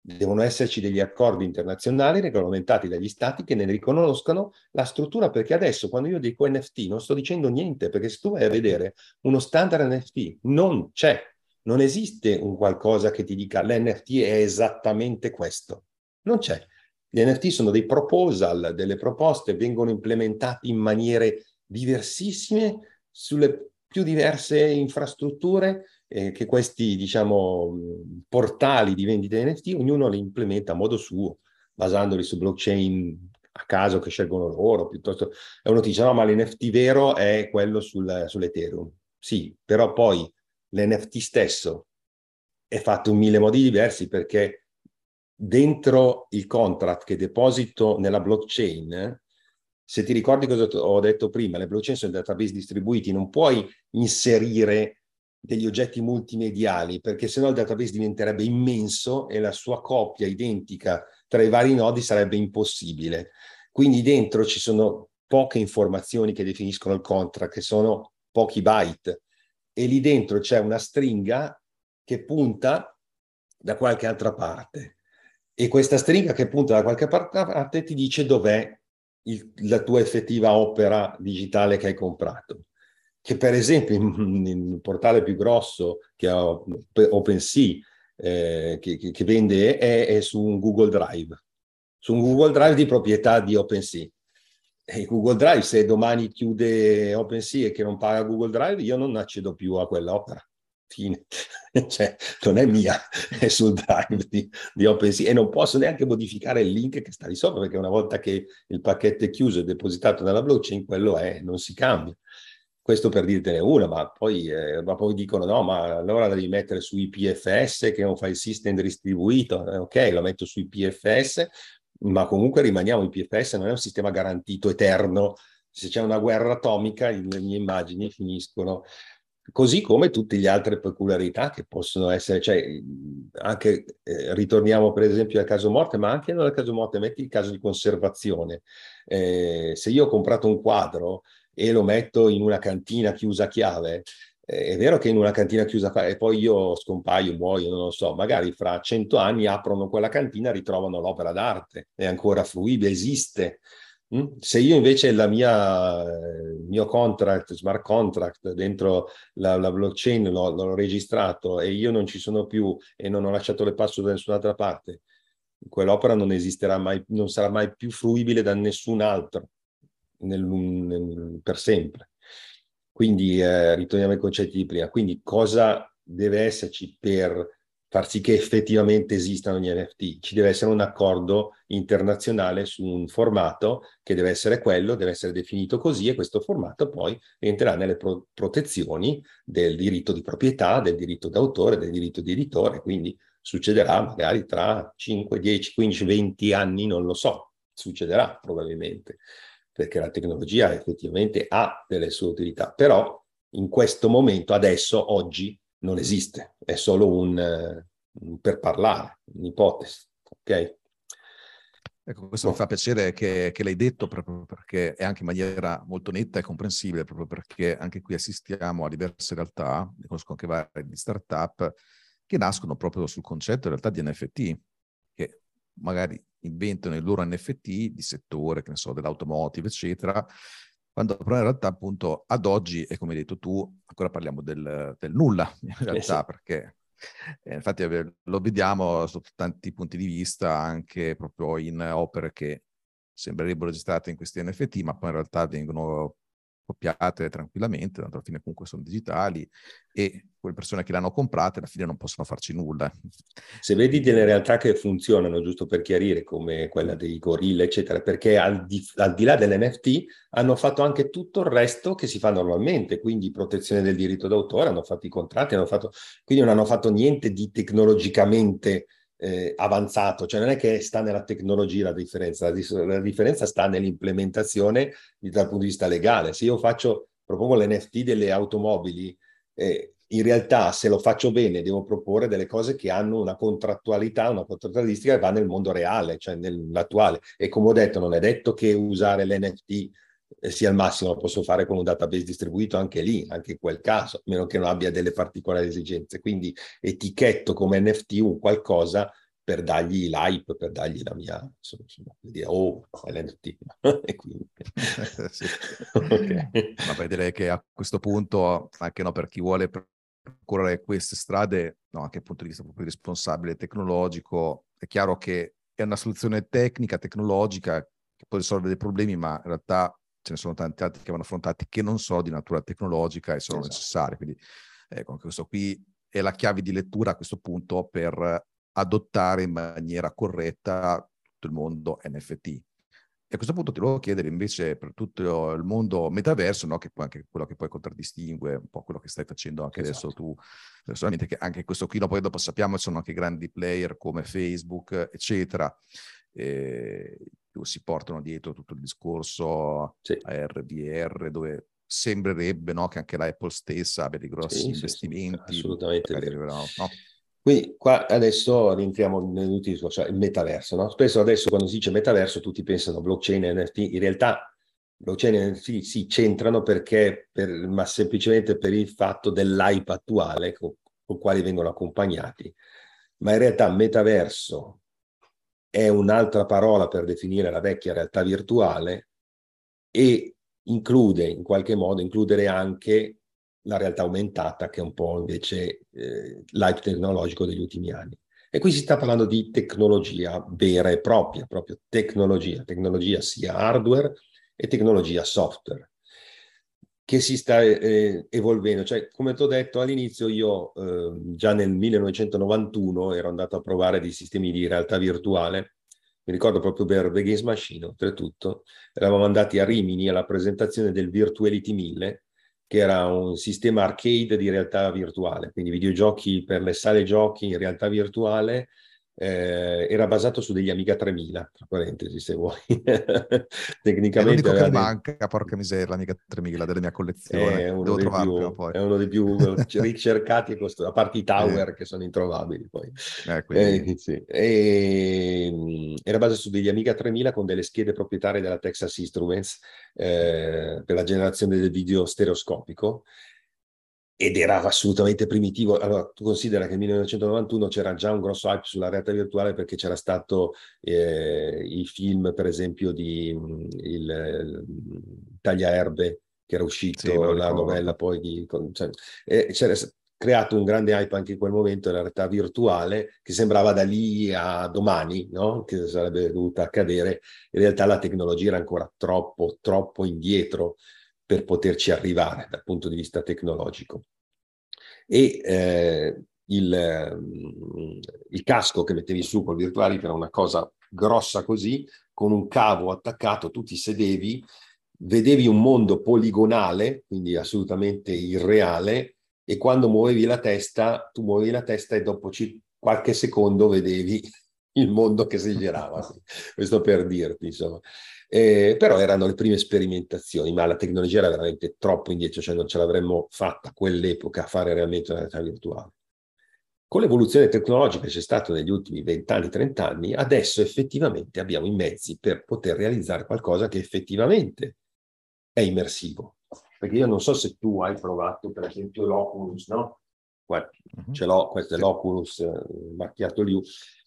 Speaker 4: devono esserci degli accordi internazionali regolamentati dagli stati che ne riconoscano la struttura, perché adesso quando io dico NFT non sto dicendo niente, perché se tu vai a vedere uno standard NFT non c'è, non esiste un qualcosa che ti dica l'NFT è esattamente questo, non c'è. Gli NFT sono dei proposal, delle proposte, vengono implementati in maniere diversissime sulle più diverse infrastrutture eh, che questi, diciamo, portali di vendita NFT, ognuno li implementa a modo suo, basandoli su blockchain a caso che scelgono loro, piuttosto... E uno ti dice, no, ma l'NFT vero è quello sul, sull'Ethereum. Sì, però poi l'NFT stesso è fatto in mille modi diversi perché dentro il contract che deposito nella blockchain, se ti ricordi cosa ho detto prima, le blockchain sono database distribuiti, non puoi inserire degli oggetti multimediali, perché sennò il database diventerebbe immenso e la sua copia identica tra i vari nodi sarebbe impossibile. Quindi dentro ci sono poche informazioni che definiscono il contract, che sono pochi byte, e lì dentro c'è una stringa che punta da qualche altra parte. E questa stringa che punta da qualche parte ti dice dov'è il, la tua effettiva opera digitale che hai comprato. Che per esempio il portale più grosso che ha OpenSea eh, che, che, vende è, è, su un Google Drive, su un Google Drive di proprietà di OpenSea. E Google Drive, se domani chiude OpenSea e che non paga Google Drive, io non accedo più a quell'opera. Fine. cioè, non è mia, è sul drive di, di OpenSea e non posso neanche modificare il link che sta di sopra perché una volta che il pacchetto è chiuso e depositato nella blockchain, quello è, non si cambia. Questo per dirtene una, ma poi, eh, ma poi dicono no, ma allora la devi mettere su IPFS che non fa il system distribuito. Eh, ok, lo metto su IPFS, ma comunque rimaniamo IPFS, non è un sistema garantito eterno. Se c'è una guerra atomica, le mie immagini finiscono. Così come tutte le altre peculiarità che possono essere, cioè anche eh, ritorniamo per esempio al caso morte, ma anche non al caso morte, metti il caso di conservazione. Eh, se io ho comprato un quadro e lo metto in una cantina chiusa a chiave, eh, è vero che in una cantina chiusa e poi io scompaio, muoio, non lo so, magari fra cento anni aprono quella cantina, ritrovano l'opera d'arte, è ancora fruibile, esiste. Mm? Se io invece la mia, il mio contract, smart contract dentro la, la blockchain l'ho, l'ho, registrato e io non ci sono più e non ho lasciato le password da nessun'altra parte, quell'opera non esisterà mai, non sarà mai più fruibile da nessun altro nel, nel, per sempre. Quindi eh, ritorniamo ai concetti di prima. Quindi cosa deve esserci per far sì che effettivamente esistano gli NFT? Ci deve essere un accordo internazionale su un formato che deve essere quello, deve essere definito così e questo formato poi entrerà nelle pro- protezioni del diritto di proprietà, del diritto d'autore, del diritto di editore. Quindi succederà magari tra 5, 10, 15, 20 anni, non lo so, succederà probabilmente perché la tecnologia effettivamente ha delle sue utilità, però in questo momento, adesso, oggi, non esiste, è solo un, un per parlare, un'ipotesi, ok?
Speaker 3: Ecco, questo mi fa piacere che, che, l'hai detto proprio perché è anche in maniera molto netta e comprensibile, proprio perché anche qui assistiamo a diverse realtà, ne conosco anche varie di startup, che nascono proprio sul concetto in realtà di NFT, che magari inventano il loro NFT di settore, che ne so, dell'automotive, eccetera, quando però in realtà appunto ad oggi, e come hai detto tu, ancora parliamo del, del nulla, in realtà, eh sì. perché eh, infatti lo vediamo sotto tanti punti di vista, anche proprio in opere che sembrerebbero registrate in questi NFT, ma poi in realtà vengono copiate tranquillamente, tanto alla fine comunque sono digitali e quelle persone che le hanno comprate alla fine non possono farci nulla.
Speaker 4: Se vedi delle realtà che funzionano, giusto per chiarire, come quella dei gorilla, eccetera, perché al di, al di là dell'NFT hanno fatto anche tutto il resto che si fa normalmente, quindi protezione del diritto d'autore, hanno fatto i contratti, hanno fatto, quindi non hanno fatto niente di tecnologicamente eh, avanzato, cioè non è che sta nella tecnologia la differenza, la, la differenza sta nell'implementazione dal punto di vista legale. Se io faccio, propongo l'NFT delle automobili, eh, in realtà se lo faccio bene devo proporre delle cose che hanno una contrattualità, una contrattualistica che va nel mondo reale, cioè nell'attuale. E come ho detto, non è detto che usare l'NFT sia il massimo, lo posso fare con un database distribuito anche lì, anche in quel caso, a meno che non abbia delle particolari esigenze. Quindi etichetto come NFT un qualcosa per dargli l'hype, per dargli la mia, insomma, dire, oh, è l'NFT. e quindi...
Speaker 3: sì. okay. Ma poi direi che a questo punto, anche no, per chi vuole percorrere queste strade, no, anche dal punto di vista proprio responsabile tecnologico, è chiaro che è una soluzione tecnica, tecnologica, che può risolvere dei problemi, ma in realtà ce ne sono tanti altri che vanno affrontati che non sono di natura tecnologica e sono esatto. necessari. Quindi ecco, questo qui è la chiave di lettura a questo punto per adottare in maniera corretta tutto il mondo NFT. E a questo punto ti volevo chiedere invece per tutto il mondo metaverso, no? che poi anche quello che poi contraddistingue un po' quello che stai facendo anche esatto. adesso tu, personalmente, che anche questo qui, no, poi dopo sappiamo che sono anche grandi player come Facebook, eccetera, eh, si portano dietro tutto il discorso sì. AR, dove sembrerebbe no, che anche la Apple stessa abbia dei grossi sì, investimenti.
Speaker 4: Sì, assolutamente. Arriverà, no? Quindi qua adesso rientriamo nell'utilizzo, cioè il metaverso. No? Spesso adesso quando si dice metaverso tutti pensano blockchain e NFT, in realtà blockchain e NFT si centrano perché, per, ma semplicemente per il fatto dell'hype attuale con, con quali vengono accompagnati. Ma in realtà metaverso è un'altra parola per definire la vecchia realtà virtuale e include in qualche modo includere anche la realtà aumentata, che è un po' invece eh, l'hype tecnologico degli ultimi anni. E qui si sta parlando di tecnologia vera e propria, proprio tecnologia, tecnologia sia hardware e tecnologia software, che si sta eh, evolvendo. Cioè, come ti ho detto all'inizio, io eh, già nel 1991 ero andato a provare dei sistemi di realtà virtuale mi ricordo proprio per The Games Machine, oltretutto, eravamo andati a Rimini alla presentazione del Virtuality 1000, che era un sistema arcade di realtà virtuale, quindi videogiochi per le sale giochi in realtà virtuale eh, era basato su degli Amiga 3000, tra parentesi, se vuoi.
Speaker 3: Tecnicamente... È l'unico che manca, porca miseria, l'Amiga 3000 della mia collezione.
Speaker 4: È uno, dei più, è uno dei più ricercati, a parte i tower eh. che sono introvabili poi. Eh, eh, sì. e, mm, era basato su degli Amiga 3000 con delle schede proprietarie della Texas Instruments eh, per la generazione del video stereoscopico ed era assolutamente primitivo. Allora, tu considera che nel 1991 c'era già un grosso hype sulla realtà virtuale perché c'era stato eh, il film, per esempio, di mm, il, il Tagliaerbe, che era uscito, sì, la novella poi di... Cioè, c'era creato un grande hype anche in quel momento la realtà virtuale che sembrava da lì a domani, no? che sarebbe dovuta accadere. In realtà la tecnologia era ancora troppo, troppo indietro per poterci arrivare dal punto di vista tecnologico. E eh, il, mm, il, casco che mettevi su col virtuali, che era una cosa grossa così, con un cavo attaccato, tu ti sedevi, vedevi un mondo poligonale, quindi assolutamente irreale, e quando muovevi la testa, tu muovevi la testa e dopo qualche secondo vedevi il mondo che si girava. Questo per dirti, insomma. Eh, però erano le prime sperimentazioni, ma la tecnologia era veramente troppo indietro, cioè non ce l'avremmo fatta a quell'epoca a fare realmente una realtà virtuale. Con l'evoluzione tecnologica che c'è stata negli ultimi 20 anni, 30 anni, adesso effettivamente abbiamo i mezzi per poter realizzare qualcosa che effettivamente è immersivo. Perché io non so se tu hai provato, per esempio, l'Oculus, no? Qua, uh-huh. Ce l'ho, questo è l'Oculus eh, macchiato lì.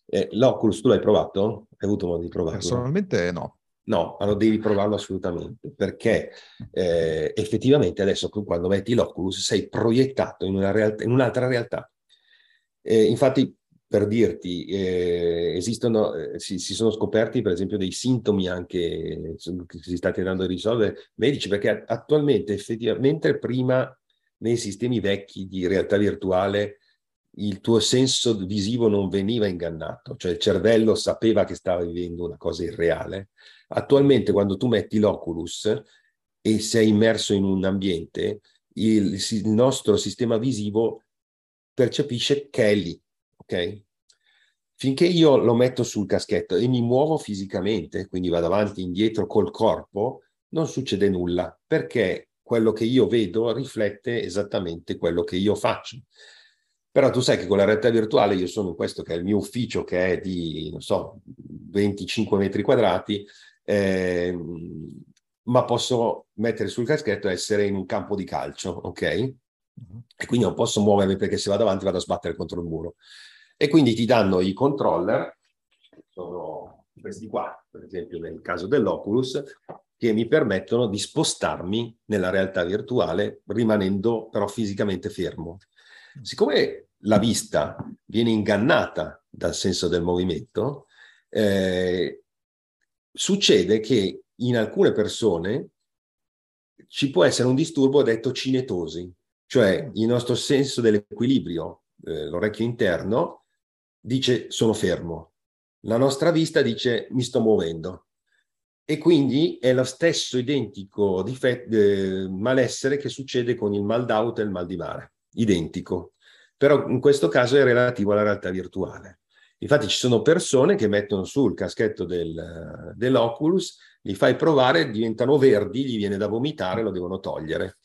Speaker 4: Eh, L'Oculus tu l'hai provato? Hai avuto modo di provarlo?
Speaker 3: Personalmente no.
Speaker 4: No, allora devi provarlo assolutamente, perché eh, effettivamente adesso quando metti l'Oculus sei proiettato in, realtà, in un'altra realtà. Eh, infatti, per dirti, eh, esistono, eh, si, si, sono scoperti per esempio dei sintomi anche che si sta tentando di risolvere medici, perché attualmente effettivamente prima nei sistemi vecchi di realtà virtuale il tuo senso visivo non veniva ingannato, cioè il cervello sapeva che stava vivendo una cosa irreale. Attualmente quando tu metti l'Oculus e sei immerso in un ambiente, il, il nostro sistema visivo percepisce che è lì, ok? Finché io lo metto sul caschetto e mi muovo fisicamente, quindi vado avanti e indietro col corpo, non succede nulla, perché quello che io vedo riflette esattamente quello che io faccio. Però tu sai che con la realtà virtuale io sono in questo che è il mio ufficio che è di, non so, 25 metri quadrati, eh, ma posso mettere sul caschetto e essere in un campo di calcio, ok? Uh-huh. E quindi non posso muovermi perché se vado avanti vado a sbattere contro il muro. E quindi ti danno i controller, sono questi qua, per esempio nel caso dell'Oculus, che mi permettono di spostarmi nella realtà virtuale rimanendo però fisicamente fermo. Siccome la vista viene ingannata dal senso del movimento, eh, succede che in alcune persone ci può essere un disturbo detto cinetosi, cioè il nostro senso dell'equilibrio, eh, l'orecchio interno, dice sono fermo, la nostra vista dice mi sto muovendo. E quindi è lo stesso identico difetto, eh, malessere che succede con il mal d'auto e il mal di mare, identico però in questo caso è relativo alla realtà virtuale. Infatti ci sono persone che mettono sul caschetto del, dell'Oculus, li fai provare, diventano verdi, gli viene da vomitare, lo devono togliere.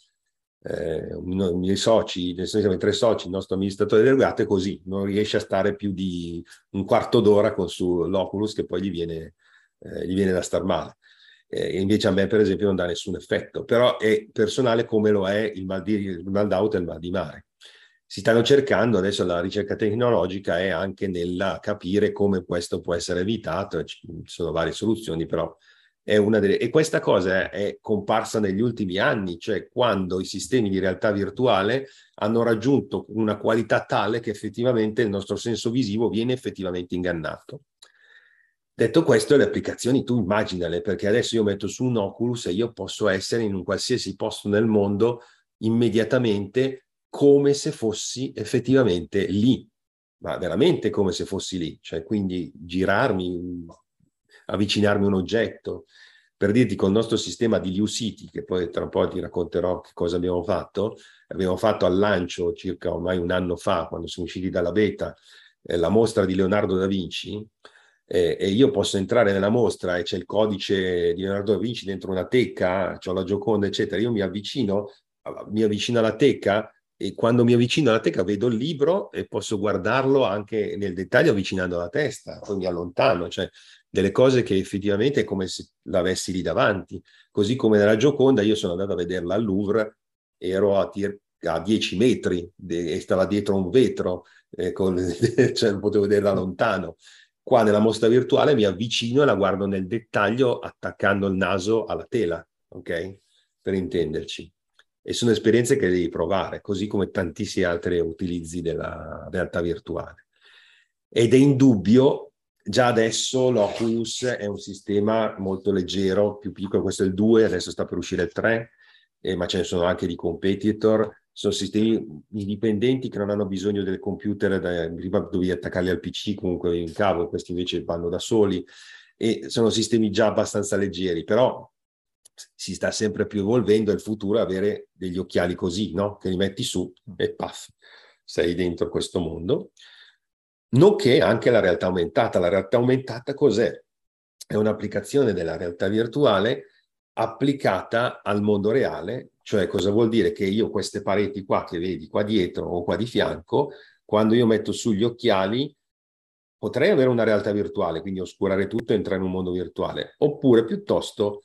Speaker 4: Eh, I miei soci, senso siamo tre soci, il nostro amministratore delegato è così, non riesce a stare più di un quarto d'ora con sull'Oculus che poi gli viene, eh, gli viene da star male. Eh, invece a me, per esempio, non dà nessun effetto, però è personale come lo è il mal, di, il mal d'auto e il mal di mare si stanno cercando, adesso la ricerca tecnologica è anche nella capire come questo può essere evitato, ci sono varie soluzioni, però è una delle... E questa cosa è comparsa negli ultimi anni, cioè quando i sistemi di realtà virtuale hanno raggiunto una qualità tale che effettivamente il nostro senso visivo viene effettivamente ingannato. Detto questo, le applicazioni tu immaginale, perché adesso io metto su un Oculus e io posso essere in un qualsiasi posto nel mondo immediatamente come se fossi effettivamente lì, ma veramente come se fossi lì, cioè quindi girarmi, avvicinarmi a un oggetto. Per dirti, con il nostro sistema di City, che poi tra un po' ti racconterò che cosa abbiamo fatto, abbiamo fatto al lancio circa ormai un anno fa, quando siamo usciti dalla beta, eh, la mostra di Leonardo da Vinci, eh, e io posso entrare nella mostra e c'è il codice di Leonardo da Vinci dentro una teca, c'ho la Gioconda, eccetera, io mi avvicino, mi avvicino alla teca e quando mi avvicino alla teca vedo il libro e posso guardarlo anche nel dettaglio avvicinando la testa, poi mi allontano, cioè delle cose che effettivamente è come se l'avessi lì davanti. Così come nella Gioconda io sono andato a vederla al Louvre, ero a, a 10 metri e stava dietro un vetro, eh, con, cioè potevo vederla lontano. Qua nella mostra virtuale mi avvicino e la guardo nel dettaglio attaccando il naso alla tela, ok? Per intenderci. E sono esperienze che devi provare, così come tantissimi altri utilizzi della realtà virtuale. Ed è indubbio, già adesso l'Oculus è un sistema molto leggero, più piccolo, questo è il 2, adesso sta per uscire il 3, eh, ma ce ne sono anche di competitor, sono sistemi indipendenti che non hanno bisogno del computer, da, prima dovevi attaccarli al PC comunque in cavo, questi invece vanno da soli e sono sistemi già abbastanza leggeri, però si sta sempre più evolvendo il futuro avere degli occhiali così, no? Che li metti su e paff, sei dentro questo mondo. Nonché anche la realtà aumentata. La realtà aumentata cos'è? È un'applicazione della realtà virtuale applicata al mondo reale cioè cosa vuol dire? Che io queste pareti qua che vedi qua dietro o qua di fianco, quando io metto su gli occhiali, potrei avere una realtà virtuale, quindi oscurare tutto e entrare in un mondo virtuale, oppure piuttosto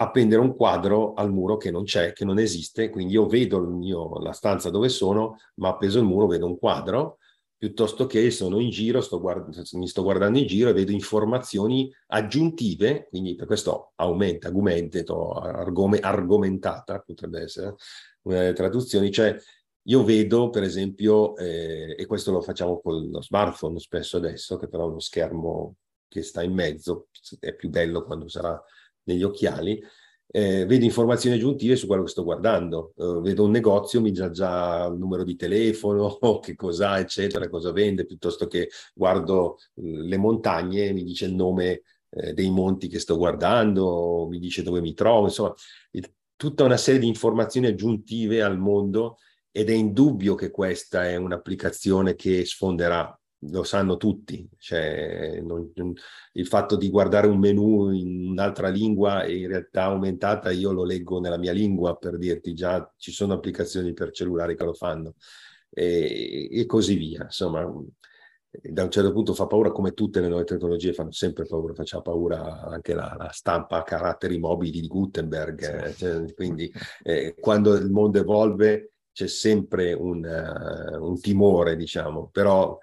Speaker 4: appendere un quadro al muro che non c'è, che non esiste, quindi io vedo mio, la stanza dove sono, ma appeso al muro vedo un quadro, piuttosto che sono in giro, sto guard- mi sto guardando in giro e vedo informazioni aggiuntive, quindi per questo aumenta, augmenteto, argome, argomentata, potrebbe essere una delle traduzioni, cioè io vedo per esempio, eh, e questo lo facciamo con lo smartphone spesso adesso, che però è uno schermo che sta in mezzo, è più bello quando sarà negli occhiali, eh, vedo informazioni aggiuntive su quello che sto guardando. Eh, vedo un negozio, mi dà già il numero di telefono, che cos'ha, eccetera, cosa vende, piuttosto che guardo eh, le montagne, mi dice il nome eh, dei monti che sto guardando, mi dice dove mi trovo, insomma, tutta una serie di informazioni aggiuntive al mondo ed è indubbio che questa è un'applicazione che sfonderà lo sanno tutti, cioè, non, il fatto di guardare un menu in un'altra lingua e in realtà aumentata io lo leggo nella mia lingua per dirti già ci sono applicazioni per cellulari che lo fanno e, e così via. Insomma, da un certo punto fa paura come tutte le nuove tecnologie fanno sempre paura, faccia paura anche la, la stampa a caratteri mobili di Gutenberg, eh, cioè, quindi eh, quando il mondo evolve c'è sempre un, uh, un timore, diciamo, però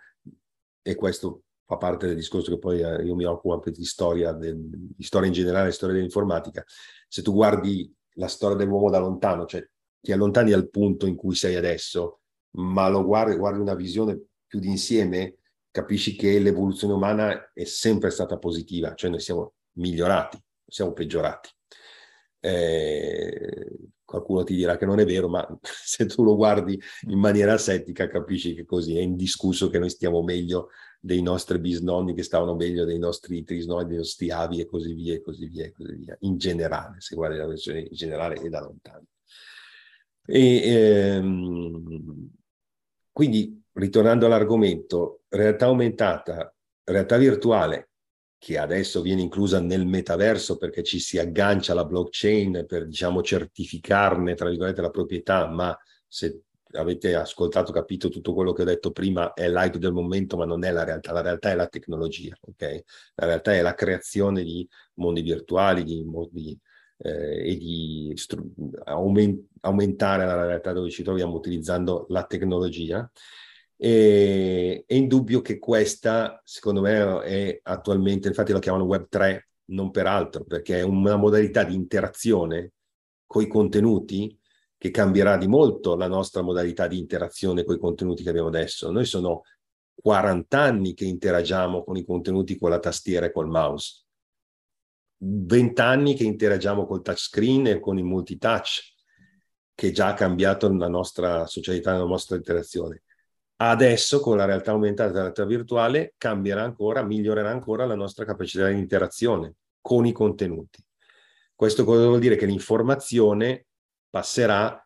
Speaker 4: e questo fa parte del discorso che poi eh, io mi occupo anche di storia, di storia in generale, storia dell'informatica. Se tu guardi la storia dell'uomo da lontano, cioè ti allontani dal punto in cui sei adesso, ma lo guardi, guardi una visione più d'insieme, capisci che l'evoluzione umana è sempre stata positiva, cioè noi siamo migliorati, siamo peggiorati. Eh, qualcuno ti dirà che non è vero, ma se tu lo guardi in maniera asettica capisci che così è indiscusso che noi stiamo meglio dei nostri bisnonni, che stavano meglio dei nostri trisnonni, dei nostri avi e così via e così via e così via, in generale, se guardi la versione in generale e da lontano. E, ehm, quindi, ritornando all'argomento, realtà aumentata, realtà virtuale che adesso viene inclusa nel metaverso perché ci si aggancia alla blockchain per, diciamo, certificarne, tra virgolette, la proprietà, ma se avete ascoltato, capito tutto quello che ho detto prima, è l'hype del momento, ma non è la realtà, la realtà è la tecnologia, ok? La realtà è la creazione di mondi virtuali, di, di eh, e di stru- aument- aumentare la realtà dove ci troviamo utilizzando la tecnologia e, è indubbio che questa, secondo me, è attualmente, infatti lo chiamano Web 3, non per altro, perché è una modalità di interazione con i contenuti che cambierà di molto la nostra modalità di interazione con i contenuti che abbiamo adesso. Noi sono 40 anni che interagiamo con i contenuti con la tastiera e col mouse, 20 anni che interagiamo col touchscreen e con il multitouch, che già ha cambiato la nostra socialità, la nostra interazione. Adesso con la realtà aumentata e la realtà virtuale cambierà ancora, migliorerà ancora la nostra capacità di interazione con i contenuti. Questo cosa vuol dire? Che l'informazione passerà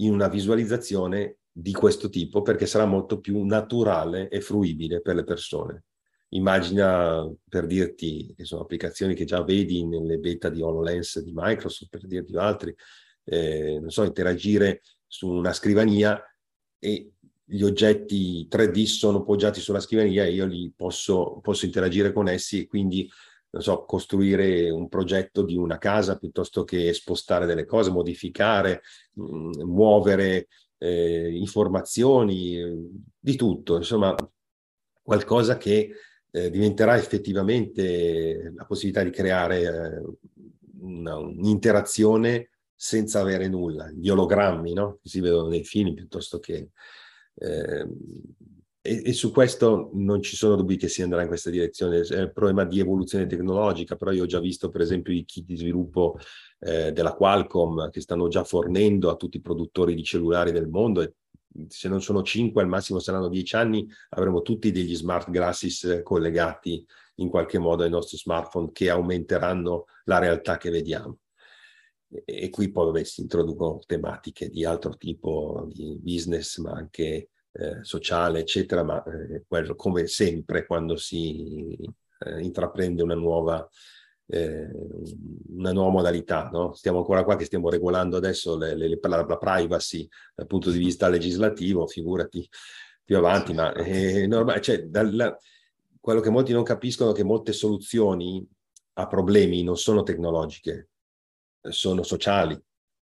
Speaker 4: in una visualizzazione di questo tipo perché sarà molto più naturale e fruibile per le persone. Immagina per dirti che sono applicazioni che già vedi nelle beta di HoloLens di Microsoft, per dirti altri, eh, non so, interagire su una scrivania e gli oggetti 3D sono poggiati sulla scrivania e io li posso, posso interagire con essi e quindi non so, costruire un progetto di una casa piuttosto che spostare delle cose, modificare, mh, mm, muovere eh, informazioni, di tutto, insomma, qualcosa che eh, diventerà effettivamente la possibilità di creare eh, una, un'interazione senza avere nulla, gli ologrammi, no? Che si vedono nei film piuttosto che... Eh, e, e, su questo non ci sono dubbi che si andrà in questa direzione. È un problema di evoluzione tecnologica, però io ho già visto per esempio i kit di sviluppo eh, della Qualcomm che stanno già fornendo a tutti i produttori di cellulari del mondo e se non sono 5 al massimo saranno 10 anni avremo tutti degli smart glasses collegati in qualche modo ai nostri smartphone che aumenteranno la realtà che vediamo. E, qui poi vabbè, si introducono tematiche di altro tipo di business ma anche eh, sociale, eccetera, ma eh, quello, come sempre quando si eh, intraprende una nuova, eh, una nuova modalità. No? Stiamo ancora qua che stiamo regolando adesso le, le, la, la, privacy dal punto di vista legislativo, figurati più avanti, ma è normale, cioè, dalla, quello che molti non capiscono è che molte soluzioni a problemi non sono tecnologiche, sono sociali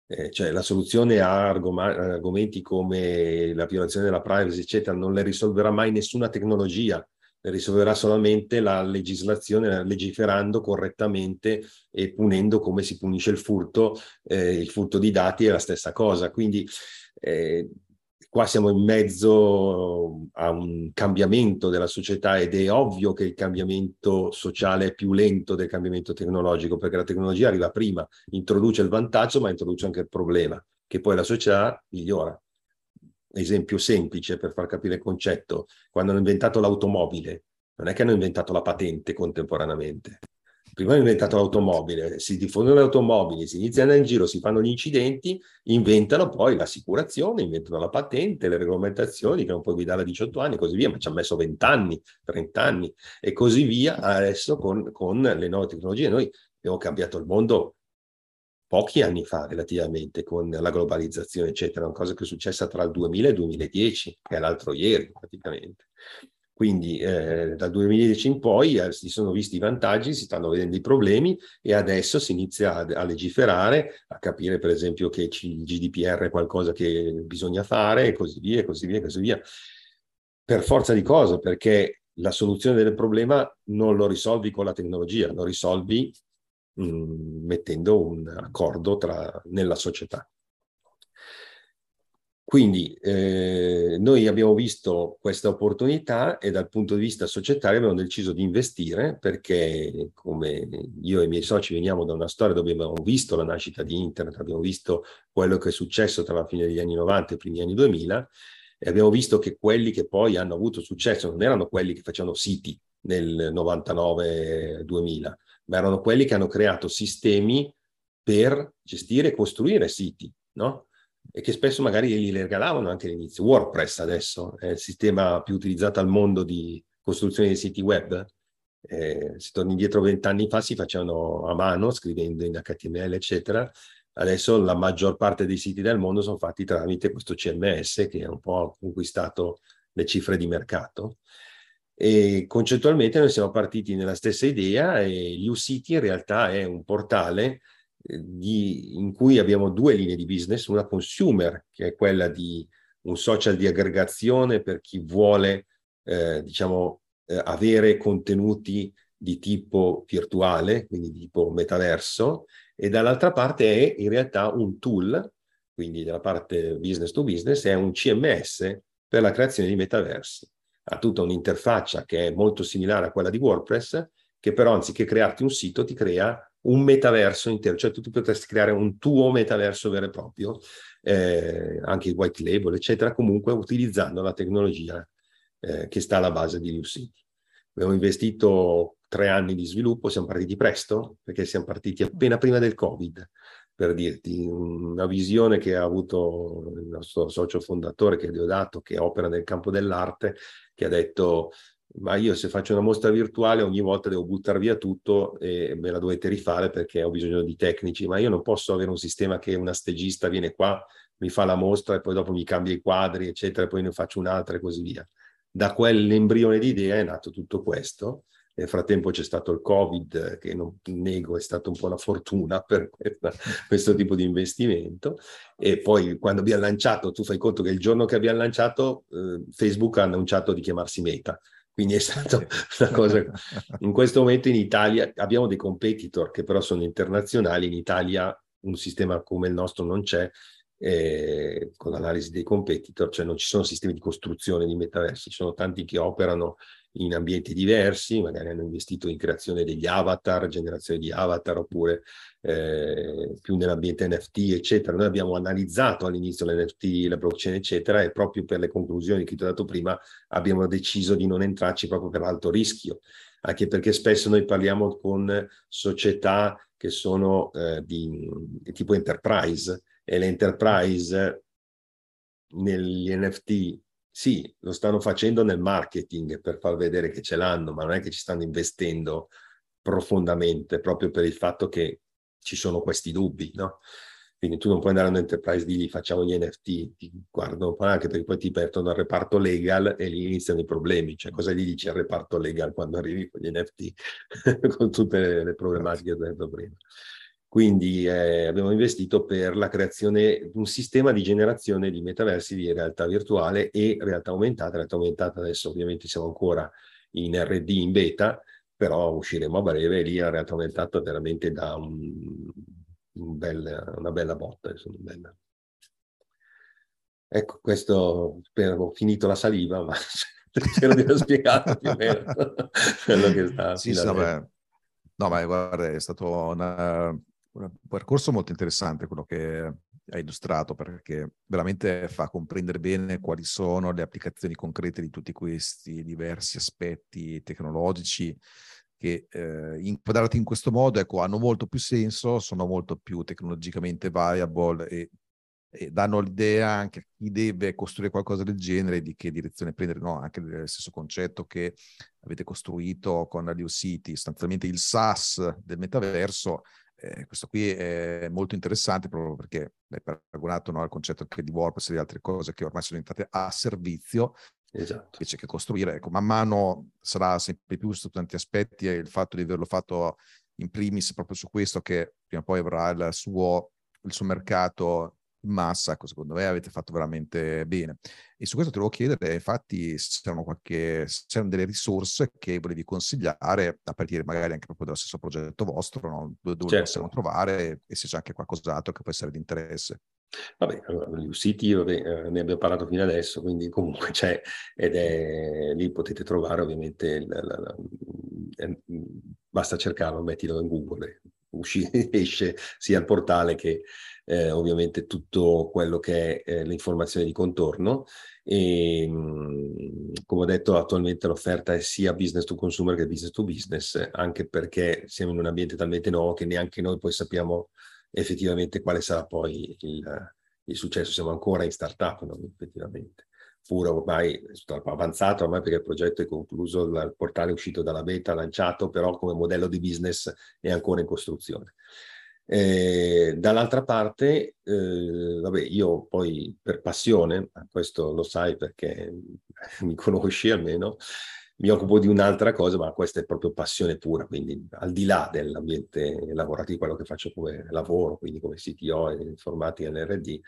Speaker 4: eh, cioè la soluzione a argom- argomenti come la violazione della privacy, eccetera, non le risolverà mai nessuna tecnologia, le risolverà solamente la legislazione, legiferando correttamente e punendo come si punisce il furto. Eh, il furto di dati è la stessa cosa. Quindi eh, qua siamo in mezzo a un cambiamento della società ed è ovvio che il cambiamento sociale è più lento del cambiamento tecnologico, perché la tecnologia arriva prima, introduce il vantaggio, ma introduce anche il problema, che poi la società migliora. Esempio semplice per far capire il concetto, quando hanno inventato l'automobile, non è che hanno inventato la patente contemporaneamente, prima hanno inventato l'automobile, si diffondono le automobili, si iniziano in giro, si fanno gli incidenti, inventano poi l'assicurazione, inventano la patente, le regolamentazioni che non puoi guidare a 18 anni e così via, ma ci hanno messo 20 anni, 30 anni e così via adesso con, con le nuove tecnologie. Noi abbiamo cambiato il mondo pochi anni fa relativamente con la globalizzazione, eccetera, una cosa che è successa tra il 2000 e il 2010, che è l'altro ieri praticamente. Quindi eh, dal 2010 in poi eh, si sono visti i vantaggi, si stanno vedendo i problemi e adesso si inizia a, a legiferare, a capire per esempio che il GDPR è qualcosa che bisogna fare e così via, e così via, e così via. Per forza di cosa? Perché la soluzione del problema non lo risolvi con la tecnologia, lo risolvi mh, mm, mettendo un accordo tra, nella società. Quindi eh, noi abbiamo visto questa opportunità e dal punto di vista societario abbiamo deciso di investire perché come io e i miei soci veniamo da una storia dove abbiamo visto la nascita di internet, abbiamo visto quello che è successo tra la fine degli anni 90 e i primi anni 2000 e abbiamo visto che quelli che poi hanno avuto successo non erano quelli che facevano siti nel 99-2000, ma erano quelli che hanno creato sistemi per gestire e costruire siti, no? E che spesso magari li regalavano anche all'inizio. WordPress adesso è il sistema più utilizzato al mondo di costruzione dei siti web. Eh, se torni indietro vent'anni fa si facevano a mano, scrivendo in HTML, eccetera. Adesso la maggior parte dei siti del mondo sono fatti tramite questo CMS che ha un po' conquistato le cifre di mercato. E concettualmente noi siamo partiti nella stessa idea e UCity in realtà è un portale di, in cui abbiamo due linee di business, una consumer, che è quella di un social di aggregazione per chi vuole, eh, diciamo, eh, avere contenuti di tipo virtuale, quindi di tipo metaverso, e dall'altra parte è in realtà un tool, quindi dalla parte business to business, è un CMS per la creazione di metaversi. Ha tutta un'interfaccia che è molto similare a quella di WordPress, che però anziché crearti un sito ti crea un metaverso intero, cioè tu, potresti creare un tuo metaverso vero e proprio, eh, anche il white label, eccetera, comunque utilizzando la tecnologia eh, che sta alla base di Lucity. Abbiamo investito tre anni di sviluppo, siamo partiti presto, perché siamo partiti appena prima del Covid, per dirti, una visione che ha avuto il nostro socio fondatore, che è Deodato, che opera nel campo dell'arte, che ha detto ma io se faccio una mostra virtuale ogni volta devo buttare via tutto e me la dovete rifare perché ho bisogno di tecnici, ma io non posso avere un sistema che una stagista viene qua, mi fa la mostra e poi dopo mi cambia i quadri, eccetera, e poi ne faccio un'altra e così via. Da quell'embrione di idea è nato tutto questo. Nel frattempo c'è stato il Covid, che non nego è stata un po' una fortuna per questo tipo di investimento. E poi quando abbiamo lanciato, tu fai conto che il giorno che abbiamo lanciato, eh, Facebook ha annunciato di chiamarsi Meta quindi è stata una cosa... In questo momento in Italia abbiamo dei competitor che però sono internazionali, in Italia un sistema come il nostro non c'è, eh, con l'analisi dei competitor, cioè non ci sono sistemi di costruzione di metaversi, ci sono tanti che operano in ambienti diversi, magari hanno investito in creazione degli avatar, generazione di avatar, oppure eh, più nell'ambiente NFT, eccetera. Noi abbiamo analizzato all'inizio l'NFT, la blockchain, eccetera, e proprio per le conclusioni che ti ho dato prima abbiamo deciso di non entrarci proprio per alto rischio, anche perché spesso noi parliamo con società che sono eh, di, di tipo enterprise e l'enterprise negli NFT sì, lo stanno facendo nel marketing per far vedere che ce l'hanno, ma non è che ci stanno investendo profondamente proprio per il fatto che ci sono questi dubbi, no? Quindi tu non puoi andare a un'enterprise di facciamo gli NFT, ti guardano anche perché poi ti perdono al reparto legal e lì iniziano i problemi. Cioè cosa gli dici al reparto legal quando arrivi con gli NFT, con tutte le, le problematiche che ho detto prima. Quindi eh, abbiamo investito per la creazione di un sistema di generazione di metaversi di realtà virtuale e realtà aumentata. Realtà aumentata adesso ovviamente siamo ancora in RD in beta, però usciremo a breve e lì la realtà veramente da un, un bel, una bella botta. Insomma, bella. Ecco, questo spero, ho finito la saliva, ma spero di aver spiegato più o meno quello che sta.
Speaker 3: Sì, sì, no, no, ma guarda, è stato una, un percorso molto interessante quello che hai illustrato perché veramente fa comprendere bene quali sono le applicazioni concrete di tutti questi diversi aspetti tecnologici che eh, inquadrati in questo modo ecco, hanno molto più senso, sono molto più tecnologicamente viable e, e danno l'idea anche a chi deve costruire qualcosa del genere di che direzione prendere, no? anche il stesso concetto che avete costruito con Leo City, sostanzialmente il SaaS del metaverso eh, questo qui è molto interessante proprio perché è paragonato no, al concetto che di WordPress e di altre cose che ormai sono diventate a servizio esatto. invece che costruire. Ecco, man mano sarà sempre più su tanti aspetti e il fatto di averlo fatto in primis proprio su questo che prima o poi avrà il suo, il suo mercato massa, ecco, secondo me avete fatto veramente bene. E su questo te lo chiedere, infatti, se c'erano, qualche, se c'erano delle risorse che volevi consigliare, a partire magari anche proprio dallo stesso progetto vostro, no? dove, dove certo. possiamo trovare e se c'è anche qualcos'altro che può essere di interesse.
Speaker 4: Vabbè, allora, gli siti vabbè, eh, ne abbiamo parlato fino adesso, quindi comunque c'è ed è lì potete trovare ovviamente, la, la, la, è, basta cercarlo, mettilo in Google, usci, esce sia il portale che eh, ovviamente tutto quello che è eh, l'informazione di contorno e mh, come ho detto attualmente l'offerta è sia business to consumer che business to business anche perché siamo in un ambiente talmente nuovo che neanche noi poi sappiamo effettivamente quale sarà poi il, il successo siamo ancora in startup no? effettivamente pure ormai avanzato ormai perché il progetto è concluso, il portale è uscito dalla beta, lanciato, però come modello di business è ancora in costruzione. Eh, dall'altra parte, eh, vabbè, io poi per passione, questo lo sai perché mi conosci almeno, mi occupo di un'altra cosa, ma questa è proprio passione pura, quindi al di là dell'ambiente lavorativo, quello che faccio come lavoro, quindi come CTO e informatica NRD,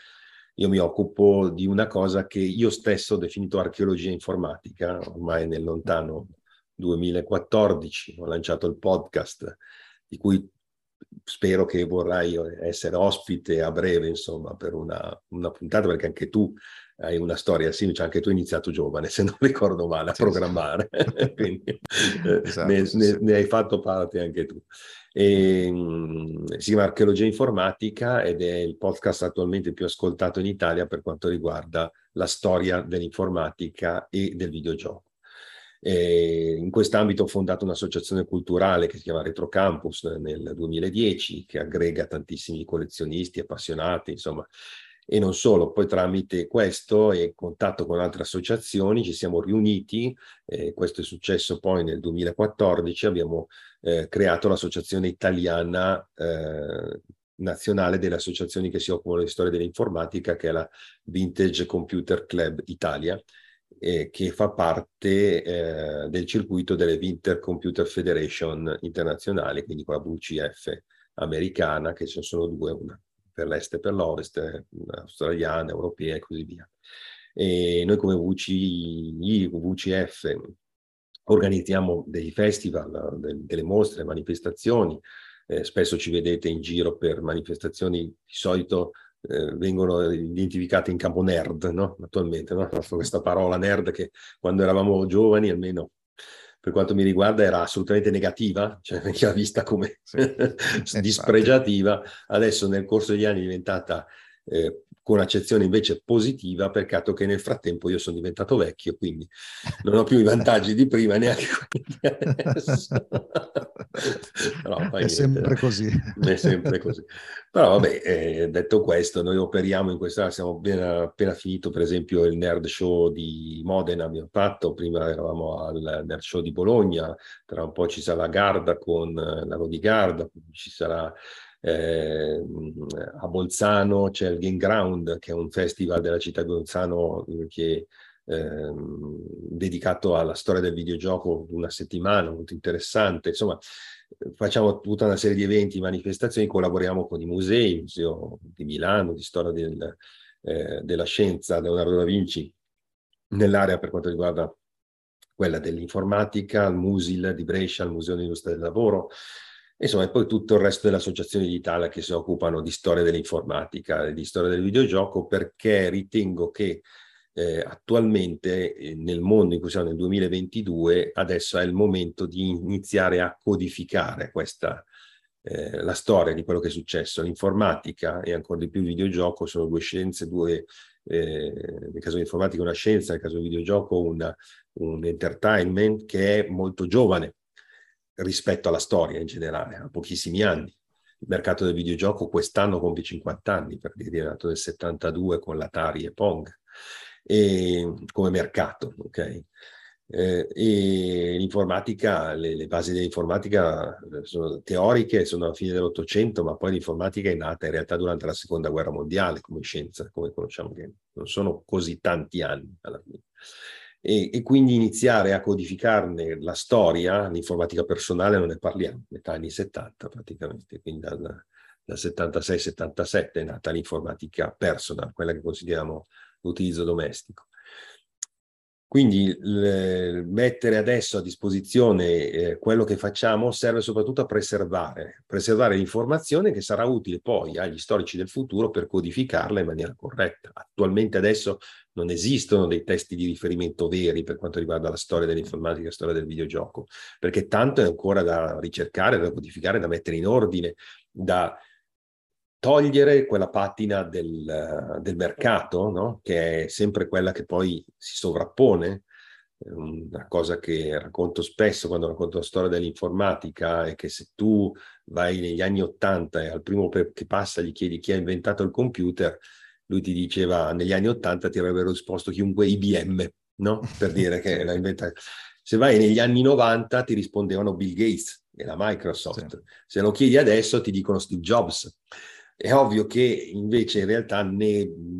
Speaker 4: io mi occupo di una cosa che io stesso ho definito archeologia informatica, ormai nel lontano 2014 ho lanciato il podcast di cui spero che vorrai essere ospite a breve, insomma, per una, una puntata, perché anche tu hai una storia simile, cioè anche tu hai iniziato giovane, se non ricordo male, a sì, programmare, sì. quindi eh, esatto, ne, sì, ne, ne, hai fatto parte anche tu. E, mh, si chiama Archeologia Informatica ed è il podcast attualmente più ascoltato in Italia per quanto riguarda la storia dell'informatica e del videogioco. E in quest'ambito ho fondato un'associazione culturale che si chiama Retro Campus nel 2010, che aggrega tantissimi collezionisti, appassionati, insomma, e non solo, poi tramite questo e contatto con altre associazioni ci siamo riuniti, eh, questo è successo poi nel 2014, abbiamo eh, creato l'associazione italiana eh, nazionale delle associazioni che si occupano di storia dell'informatica, che è la Vintage Computer Club Italia, eh, che fa parte eh, del circuito delle Winter Computer Federation internazionali, quindi con la VCF americana, che ce ne sono due, una per l'est e per l'ovest, australiana, europea e così via. E noi come VCI, VCF organizziamo dei festival, delle mostre, manifestazioni, eh, spesso ci vedete in giro per manifestazioni di solito eh, vengono identificate in campo nerd, no? Attualmente, no? Questa parola nerd che quando eravamo giovani, almeno per quanto mi riguarda, era assolutamente negativa, cioè veniva vista come sì, dispregiativa. Adesso nel corso degli anni è diventata eh, con accezione invece positiva, peccato che nel frattempo io sono diventato vecchio, quindi non ho più i vantaggi di prima, neanche quelli di adesso.
Speaker 3: Però, è sempre così.
Speaker 4: È sempre così. Però vabbè, eh, detto questo, noi operiamo in questa, abbiamo appena, appena, finito per esempio il Nerd Show di Modena, abbiamo fatto, prima eravamo al Nerd Show di Bologna, tra un po' ci sarà Garda con Lago di Garda, ci sarà eh, a Bolzano c'è il Game Ground, che è un festival della città di Bolzano eh, che eh, dedicato alla storia del videogioco una settimana, molto interessante. Insomma, facciamo tutta una serie di eventi, manifestazioni, collaboriamo con i musei, il Museo di Milano, di storia del, eh, della scienza, Leonardo da Vinci, nell'area per quanto riguarda quella dell'informatica, il Musil di Brescia, il Museo dell'Industria del Lavoro, Insomma, e poi tutto il resto delle associazioni d'Italia che si occupano di storia dell'informatica e di storia del videogioco, perché ritengo che eh, attualmente eh, nel mondo in cui siamo nel 2022, adesso è il momento di iniziare a codificare questa, eh, la storia di quello che è successo. L'informatica e ancora di più il videogioco sono due scienze, due, eh, nel caso dell'informatica una scienza, nel caso del videogioco una, un entertainment che è molto giovane rispetto alla storia in generale, a pochissimi anni. Il mercato del videogioco quest'anno compie 50 anni, perché è nato nel 72 con l'Atari e Pong, e, come mercato, ok? Eh, e l'informatica, le, le, basi dell'informatica sono teoriche, sono alla fine dell'Ottocento, ma poi l'informatica è nata in realtà durante la Seconda Guerra Mondiale come scienza, come conosciamo, che non sono così tanti anni alla fine e, e, quindi iniziare a codificarne la storia, l'informatica personale non ne parliamo, metà anni 70 praticamente, quindi dal, dal 76-77 è nata l'informatica personal, quella che consideriamo l'utilizzo domestico. Quindi le, mettere adesso a disposizione eh, quello che facciamo serve soprattutto a preservare, preservare l'informazione che sarà utile poi agli storici del futuro per codificarla in maniera corretta. Attualmente adesso non esistono dei testi di riferimento veri per quanto riguarda la storia dell'informatica, la storia del videogioco, perché tanto è ancora da ricercare, da codificare, da mettere in ordine, da togliere quella patina del, del mercato, no? che è sempre quella che poi si sovrappone. Una cosa che racconto spesso quando racconto la storia dell'informatica è che se tu vai negli anni Ottanta e al primo che passa gli chiedi chi ha inventato il computer, lui ti diceva negli anni Ottanta ti avrebbero risposto chiunque IBM, no? Per dire che l'ha inventato. Se vai negli anni 90 ti rispondevano Bill Gates e la Microsoft. Sì. Se lo chiedi adesso ti dicono Steve Jobs. È ovvio che invece in realtà né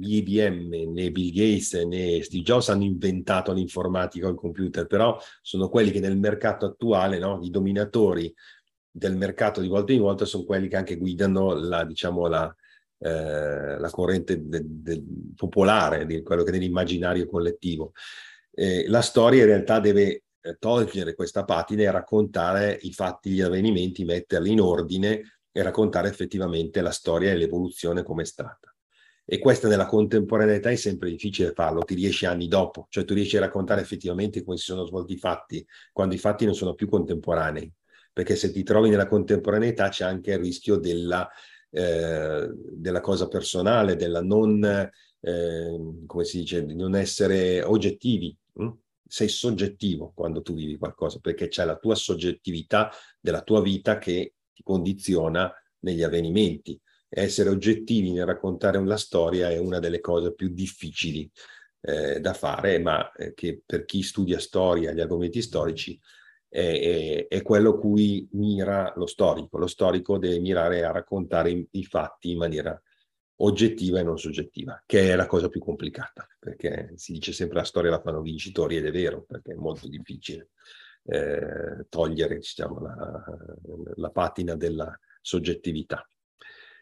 Speaker 4: IBM né Bill Gates né Steve Jobs hanno inventato l'informatica o il computer, però sono quelli che nel mercato attuale, no? i dominatori del mercato di volta in volta sono quelli che anche guidano la, diciamo, la, eh, la corrente de, de, popolare, di quello che è nell'immaginario collettivo. Eh, la storia in realtà deve eh, togliere questa patina e raccontare i fatti, gli avvenimenti, metterli in ordine e raccontare effettivamente la storia e l'evoluzione come è stata. E questa nella contemporaneità è sempre difficile farlo, ti riesci anni dopo, cioè tu riesci a raccontare effettivamente come si sono svolti i fatti, quando i fatti non sono più contemporanei, perché se ti trovi nella contemporaneità c'è anche il rischio della, eh, della cosa personale, della non, eh, come si dice, di non essere oggettivi. Hm? Sei soggettivo quando tu vivi qualcosa, perché c'è la tua soggettività della tua vita che ti condiziona negli avvenimenti essere oggettivi nel raccontare una storia è una delle cose più difficili eh, da fare, ma eh, che per chi studia storia, gli argomenti storici, è, è, è, quello cui mira lo storico. Lo storico deve mirare a raccontare i, i fatti in maniera oggettiva e non soggettiva, che è la cosa più complicata, perché si dice sempre la storia la fanno vincitori ed è vero, perché è molto difficile eh, togliere diciamo, la, la patina della soggettività.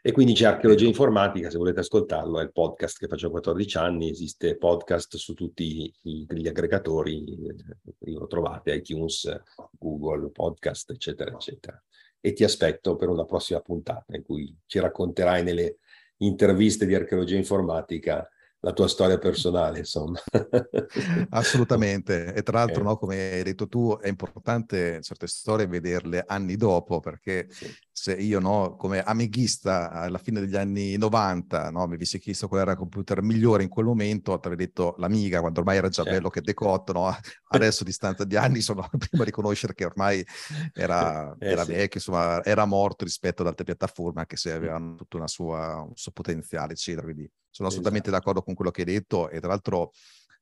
Speaker 4: E quindi c'è Archeologia Informatica, se volete ascoltarlo, è il podcast che faccio 14 anni, esiste podcast su tutti gli aggregatori, eh, lo trovate, iTunes, Google, podcast, eccetera, eccetera. E ti aspetto per una prossima puntata in cui ci racconterai nelle interviste di Archeologia Informatica la tua storia personale, insomma.
Speaker 3: Assolutamente. E tra l'altro, eh. no, come hai detto tu, è importante certe storie vederle anni dopo, perché sì. se io, no, come ameghista alla fine degli anni 90, no, mi avessi chiesto qual era il computer migliore in quel momento, ti avrei detto l'Amiga, quando ormai era già certo. bello che decotto, no? Adesso, a distanza di anni, sono il primo a riconoscere che ormai era, eh, era sì. vecchio, insomma, era morto rispetto ad altre piattaforme, anche se avevano tutto una sua, un suo potenziale, eccetera. Quindi sono assolutamente esatto. d'accordo con quello che hai detto e tra l'altro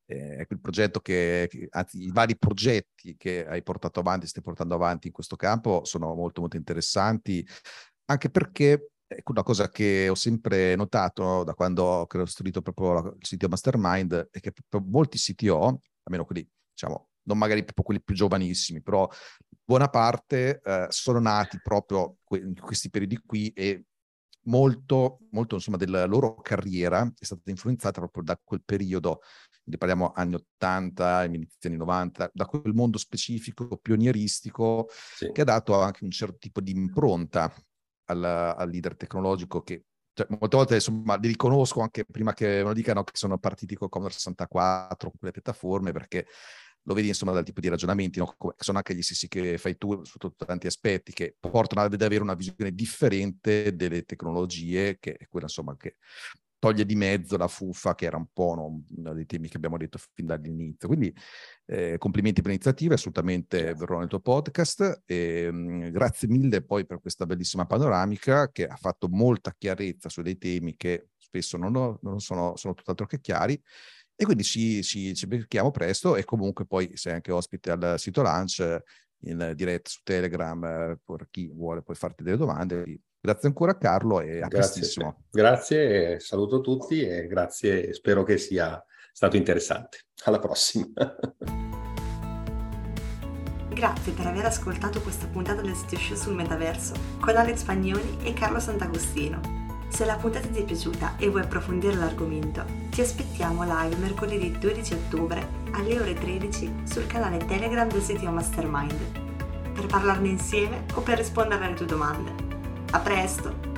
Speaker 3: eh, il progetto che, anzi i vari progetti che hai portato avanti, stai portando avanti in questo campo sono molto molto interessanti, anche perché ecco, una cosa che ho sempre notato da quando ho costruito proprio il sito Mastermind è che molti CTO, almeno quelli, diciamo, non magari proprio quelli più giovanissimi, però buona parte eh, sono nati proprio in questi periodi qui e molto, molto insomma, della loro carriera è stata influenzata proprio da quel periodo, quindi parliamo anni 80, inizi anni 90, da quel mondo specifico, pionieristico, sì. che ha dato anche un certo tipo di impronta al, al leader tecnologico che cioè, molte volte insomma li riconosco anche prima che me lo dicano che sono partiti con Commodore 64, con quelle piattaforme, perché lo vedi insomma dal tipo di ragionamenti, no? sono anche gli stessi che fai tu sotto tanti aspetti, che portano ad avere una visione differente delle tecnologie, che è quella insomma che toglie di mezzo la fuffa, che era un po' no, uno dei temi che abbiamo detto fin dall'inizio. Quindi eh, complimenti per l'iniziativa, assolutamente verrò nel tuo podcast. E, mh, mm, grazie mille poi per questa bellissima panoramica che ha fatto molta chiarezza su dei temi che spesso non, ho, non sono, sono tutt'altro che chiari e quindi ci, ci, ci becchiamo presto e comunque poi sei anche ospite al sito Lunch in diretta su Telegram per chi vuole poi farti delle domande. Grazie ancora Carlo e a grazie, prestissimo.
Speaker 4: Grazie, saluto tutti e grazie, spero che sia stato interessante. Alla prossima.
Speaker 2: Grazie per aver ascoltato questa puntata del sito show sul metaverso con Alex Spagnoni e Carlo Sant'Agostino. Se la puntata ti è piaciuta e vuoi approfondire l'argomento, ti aspettiamo live mercoledì 12 ottobre alle ore 13 sul canale Telegram del sito Mastermind per parlarne insieme o per rispondere alle tue domande. A presto!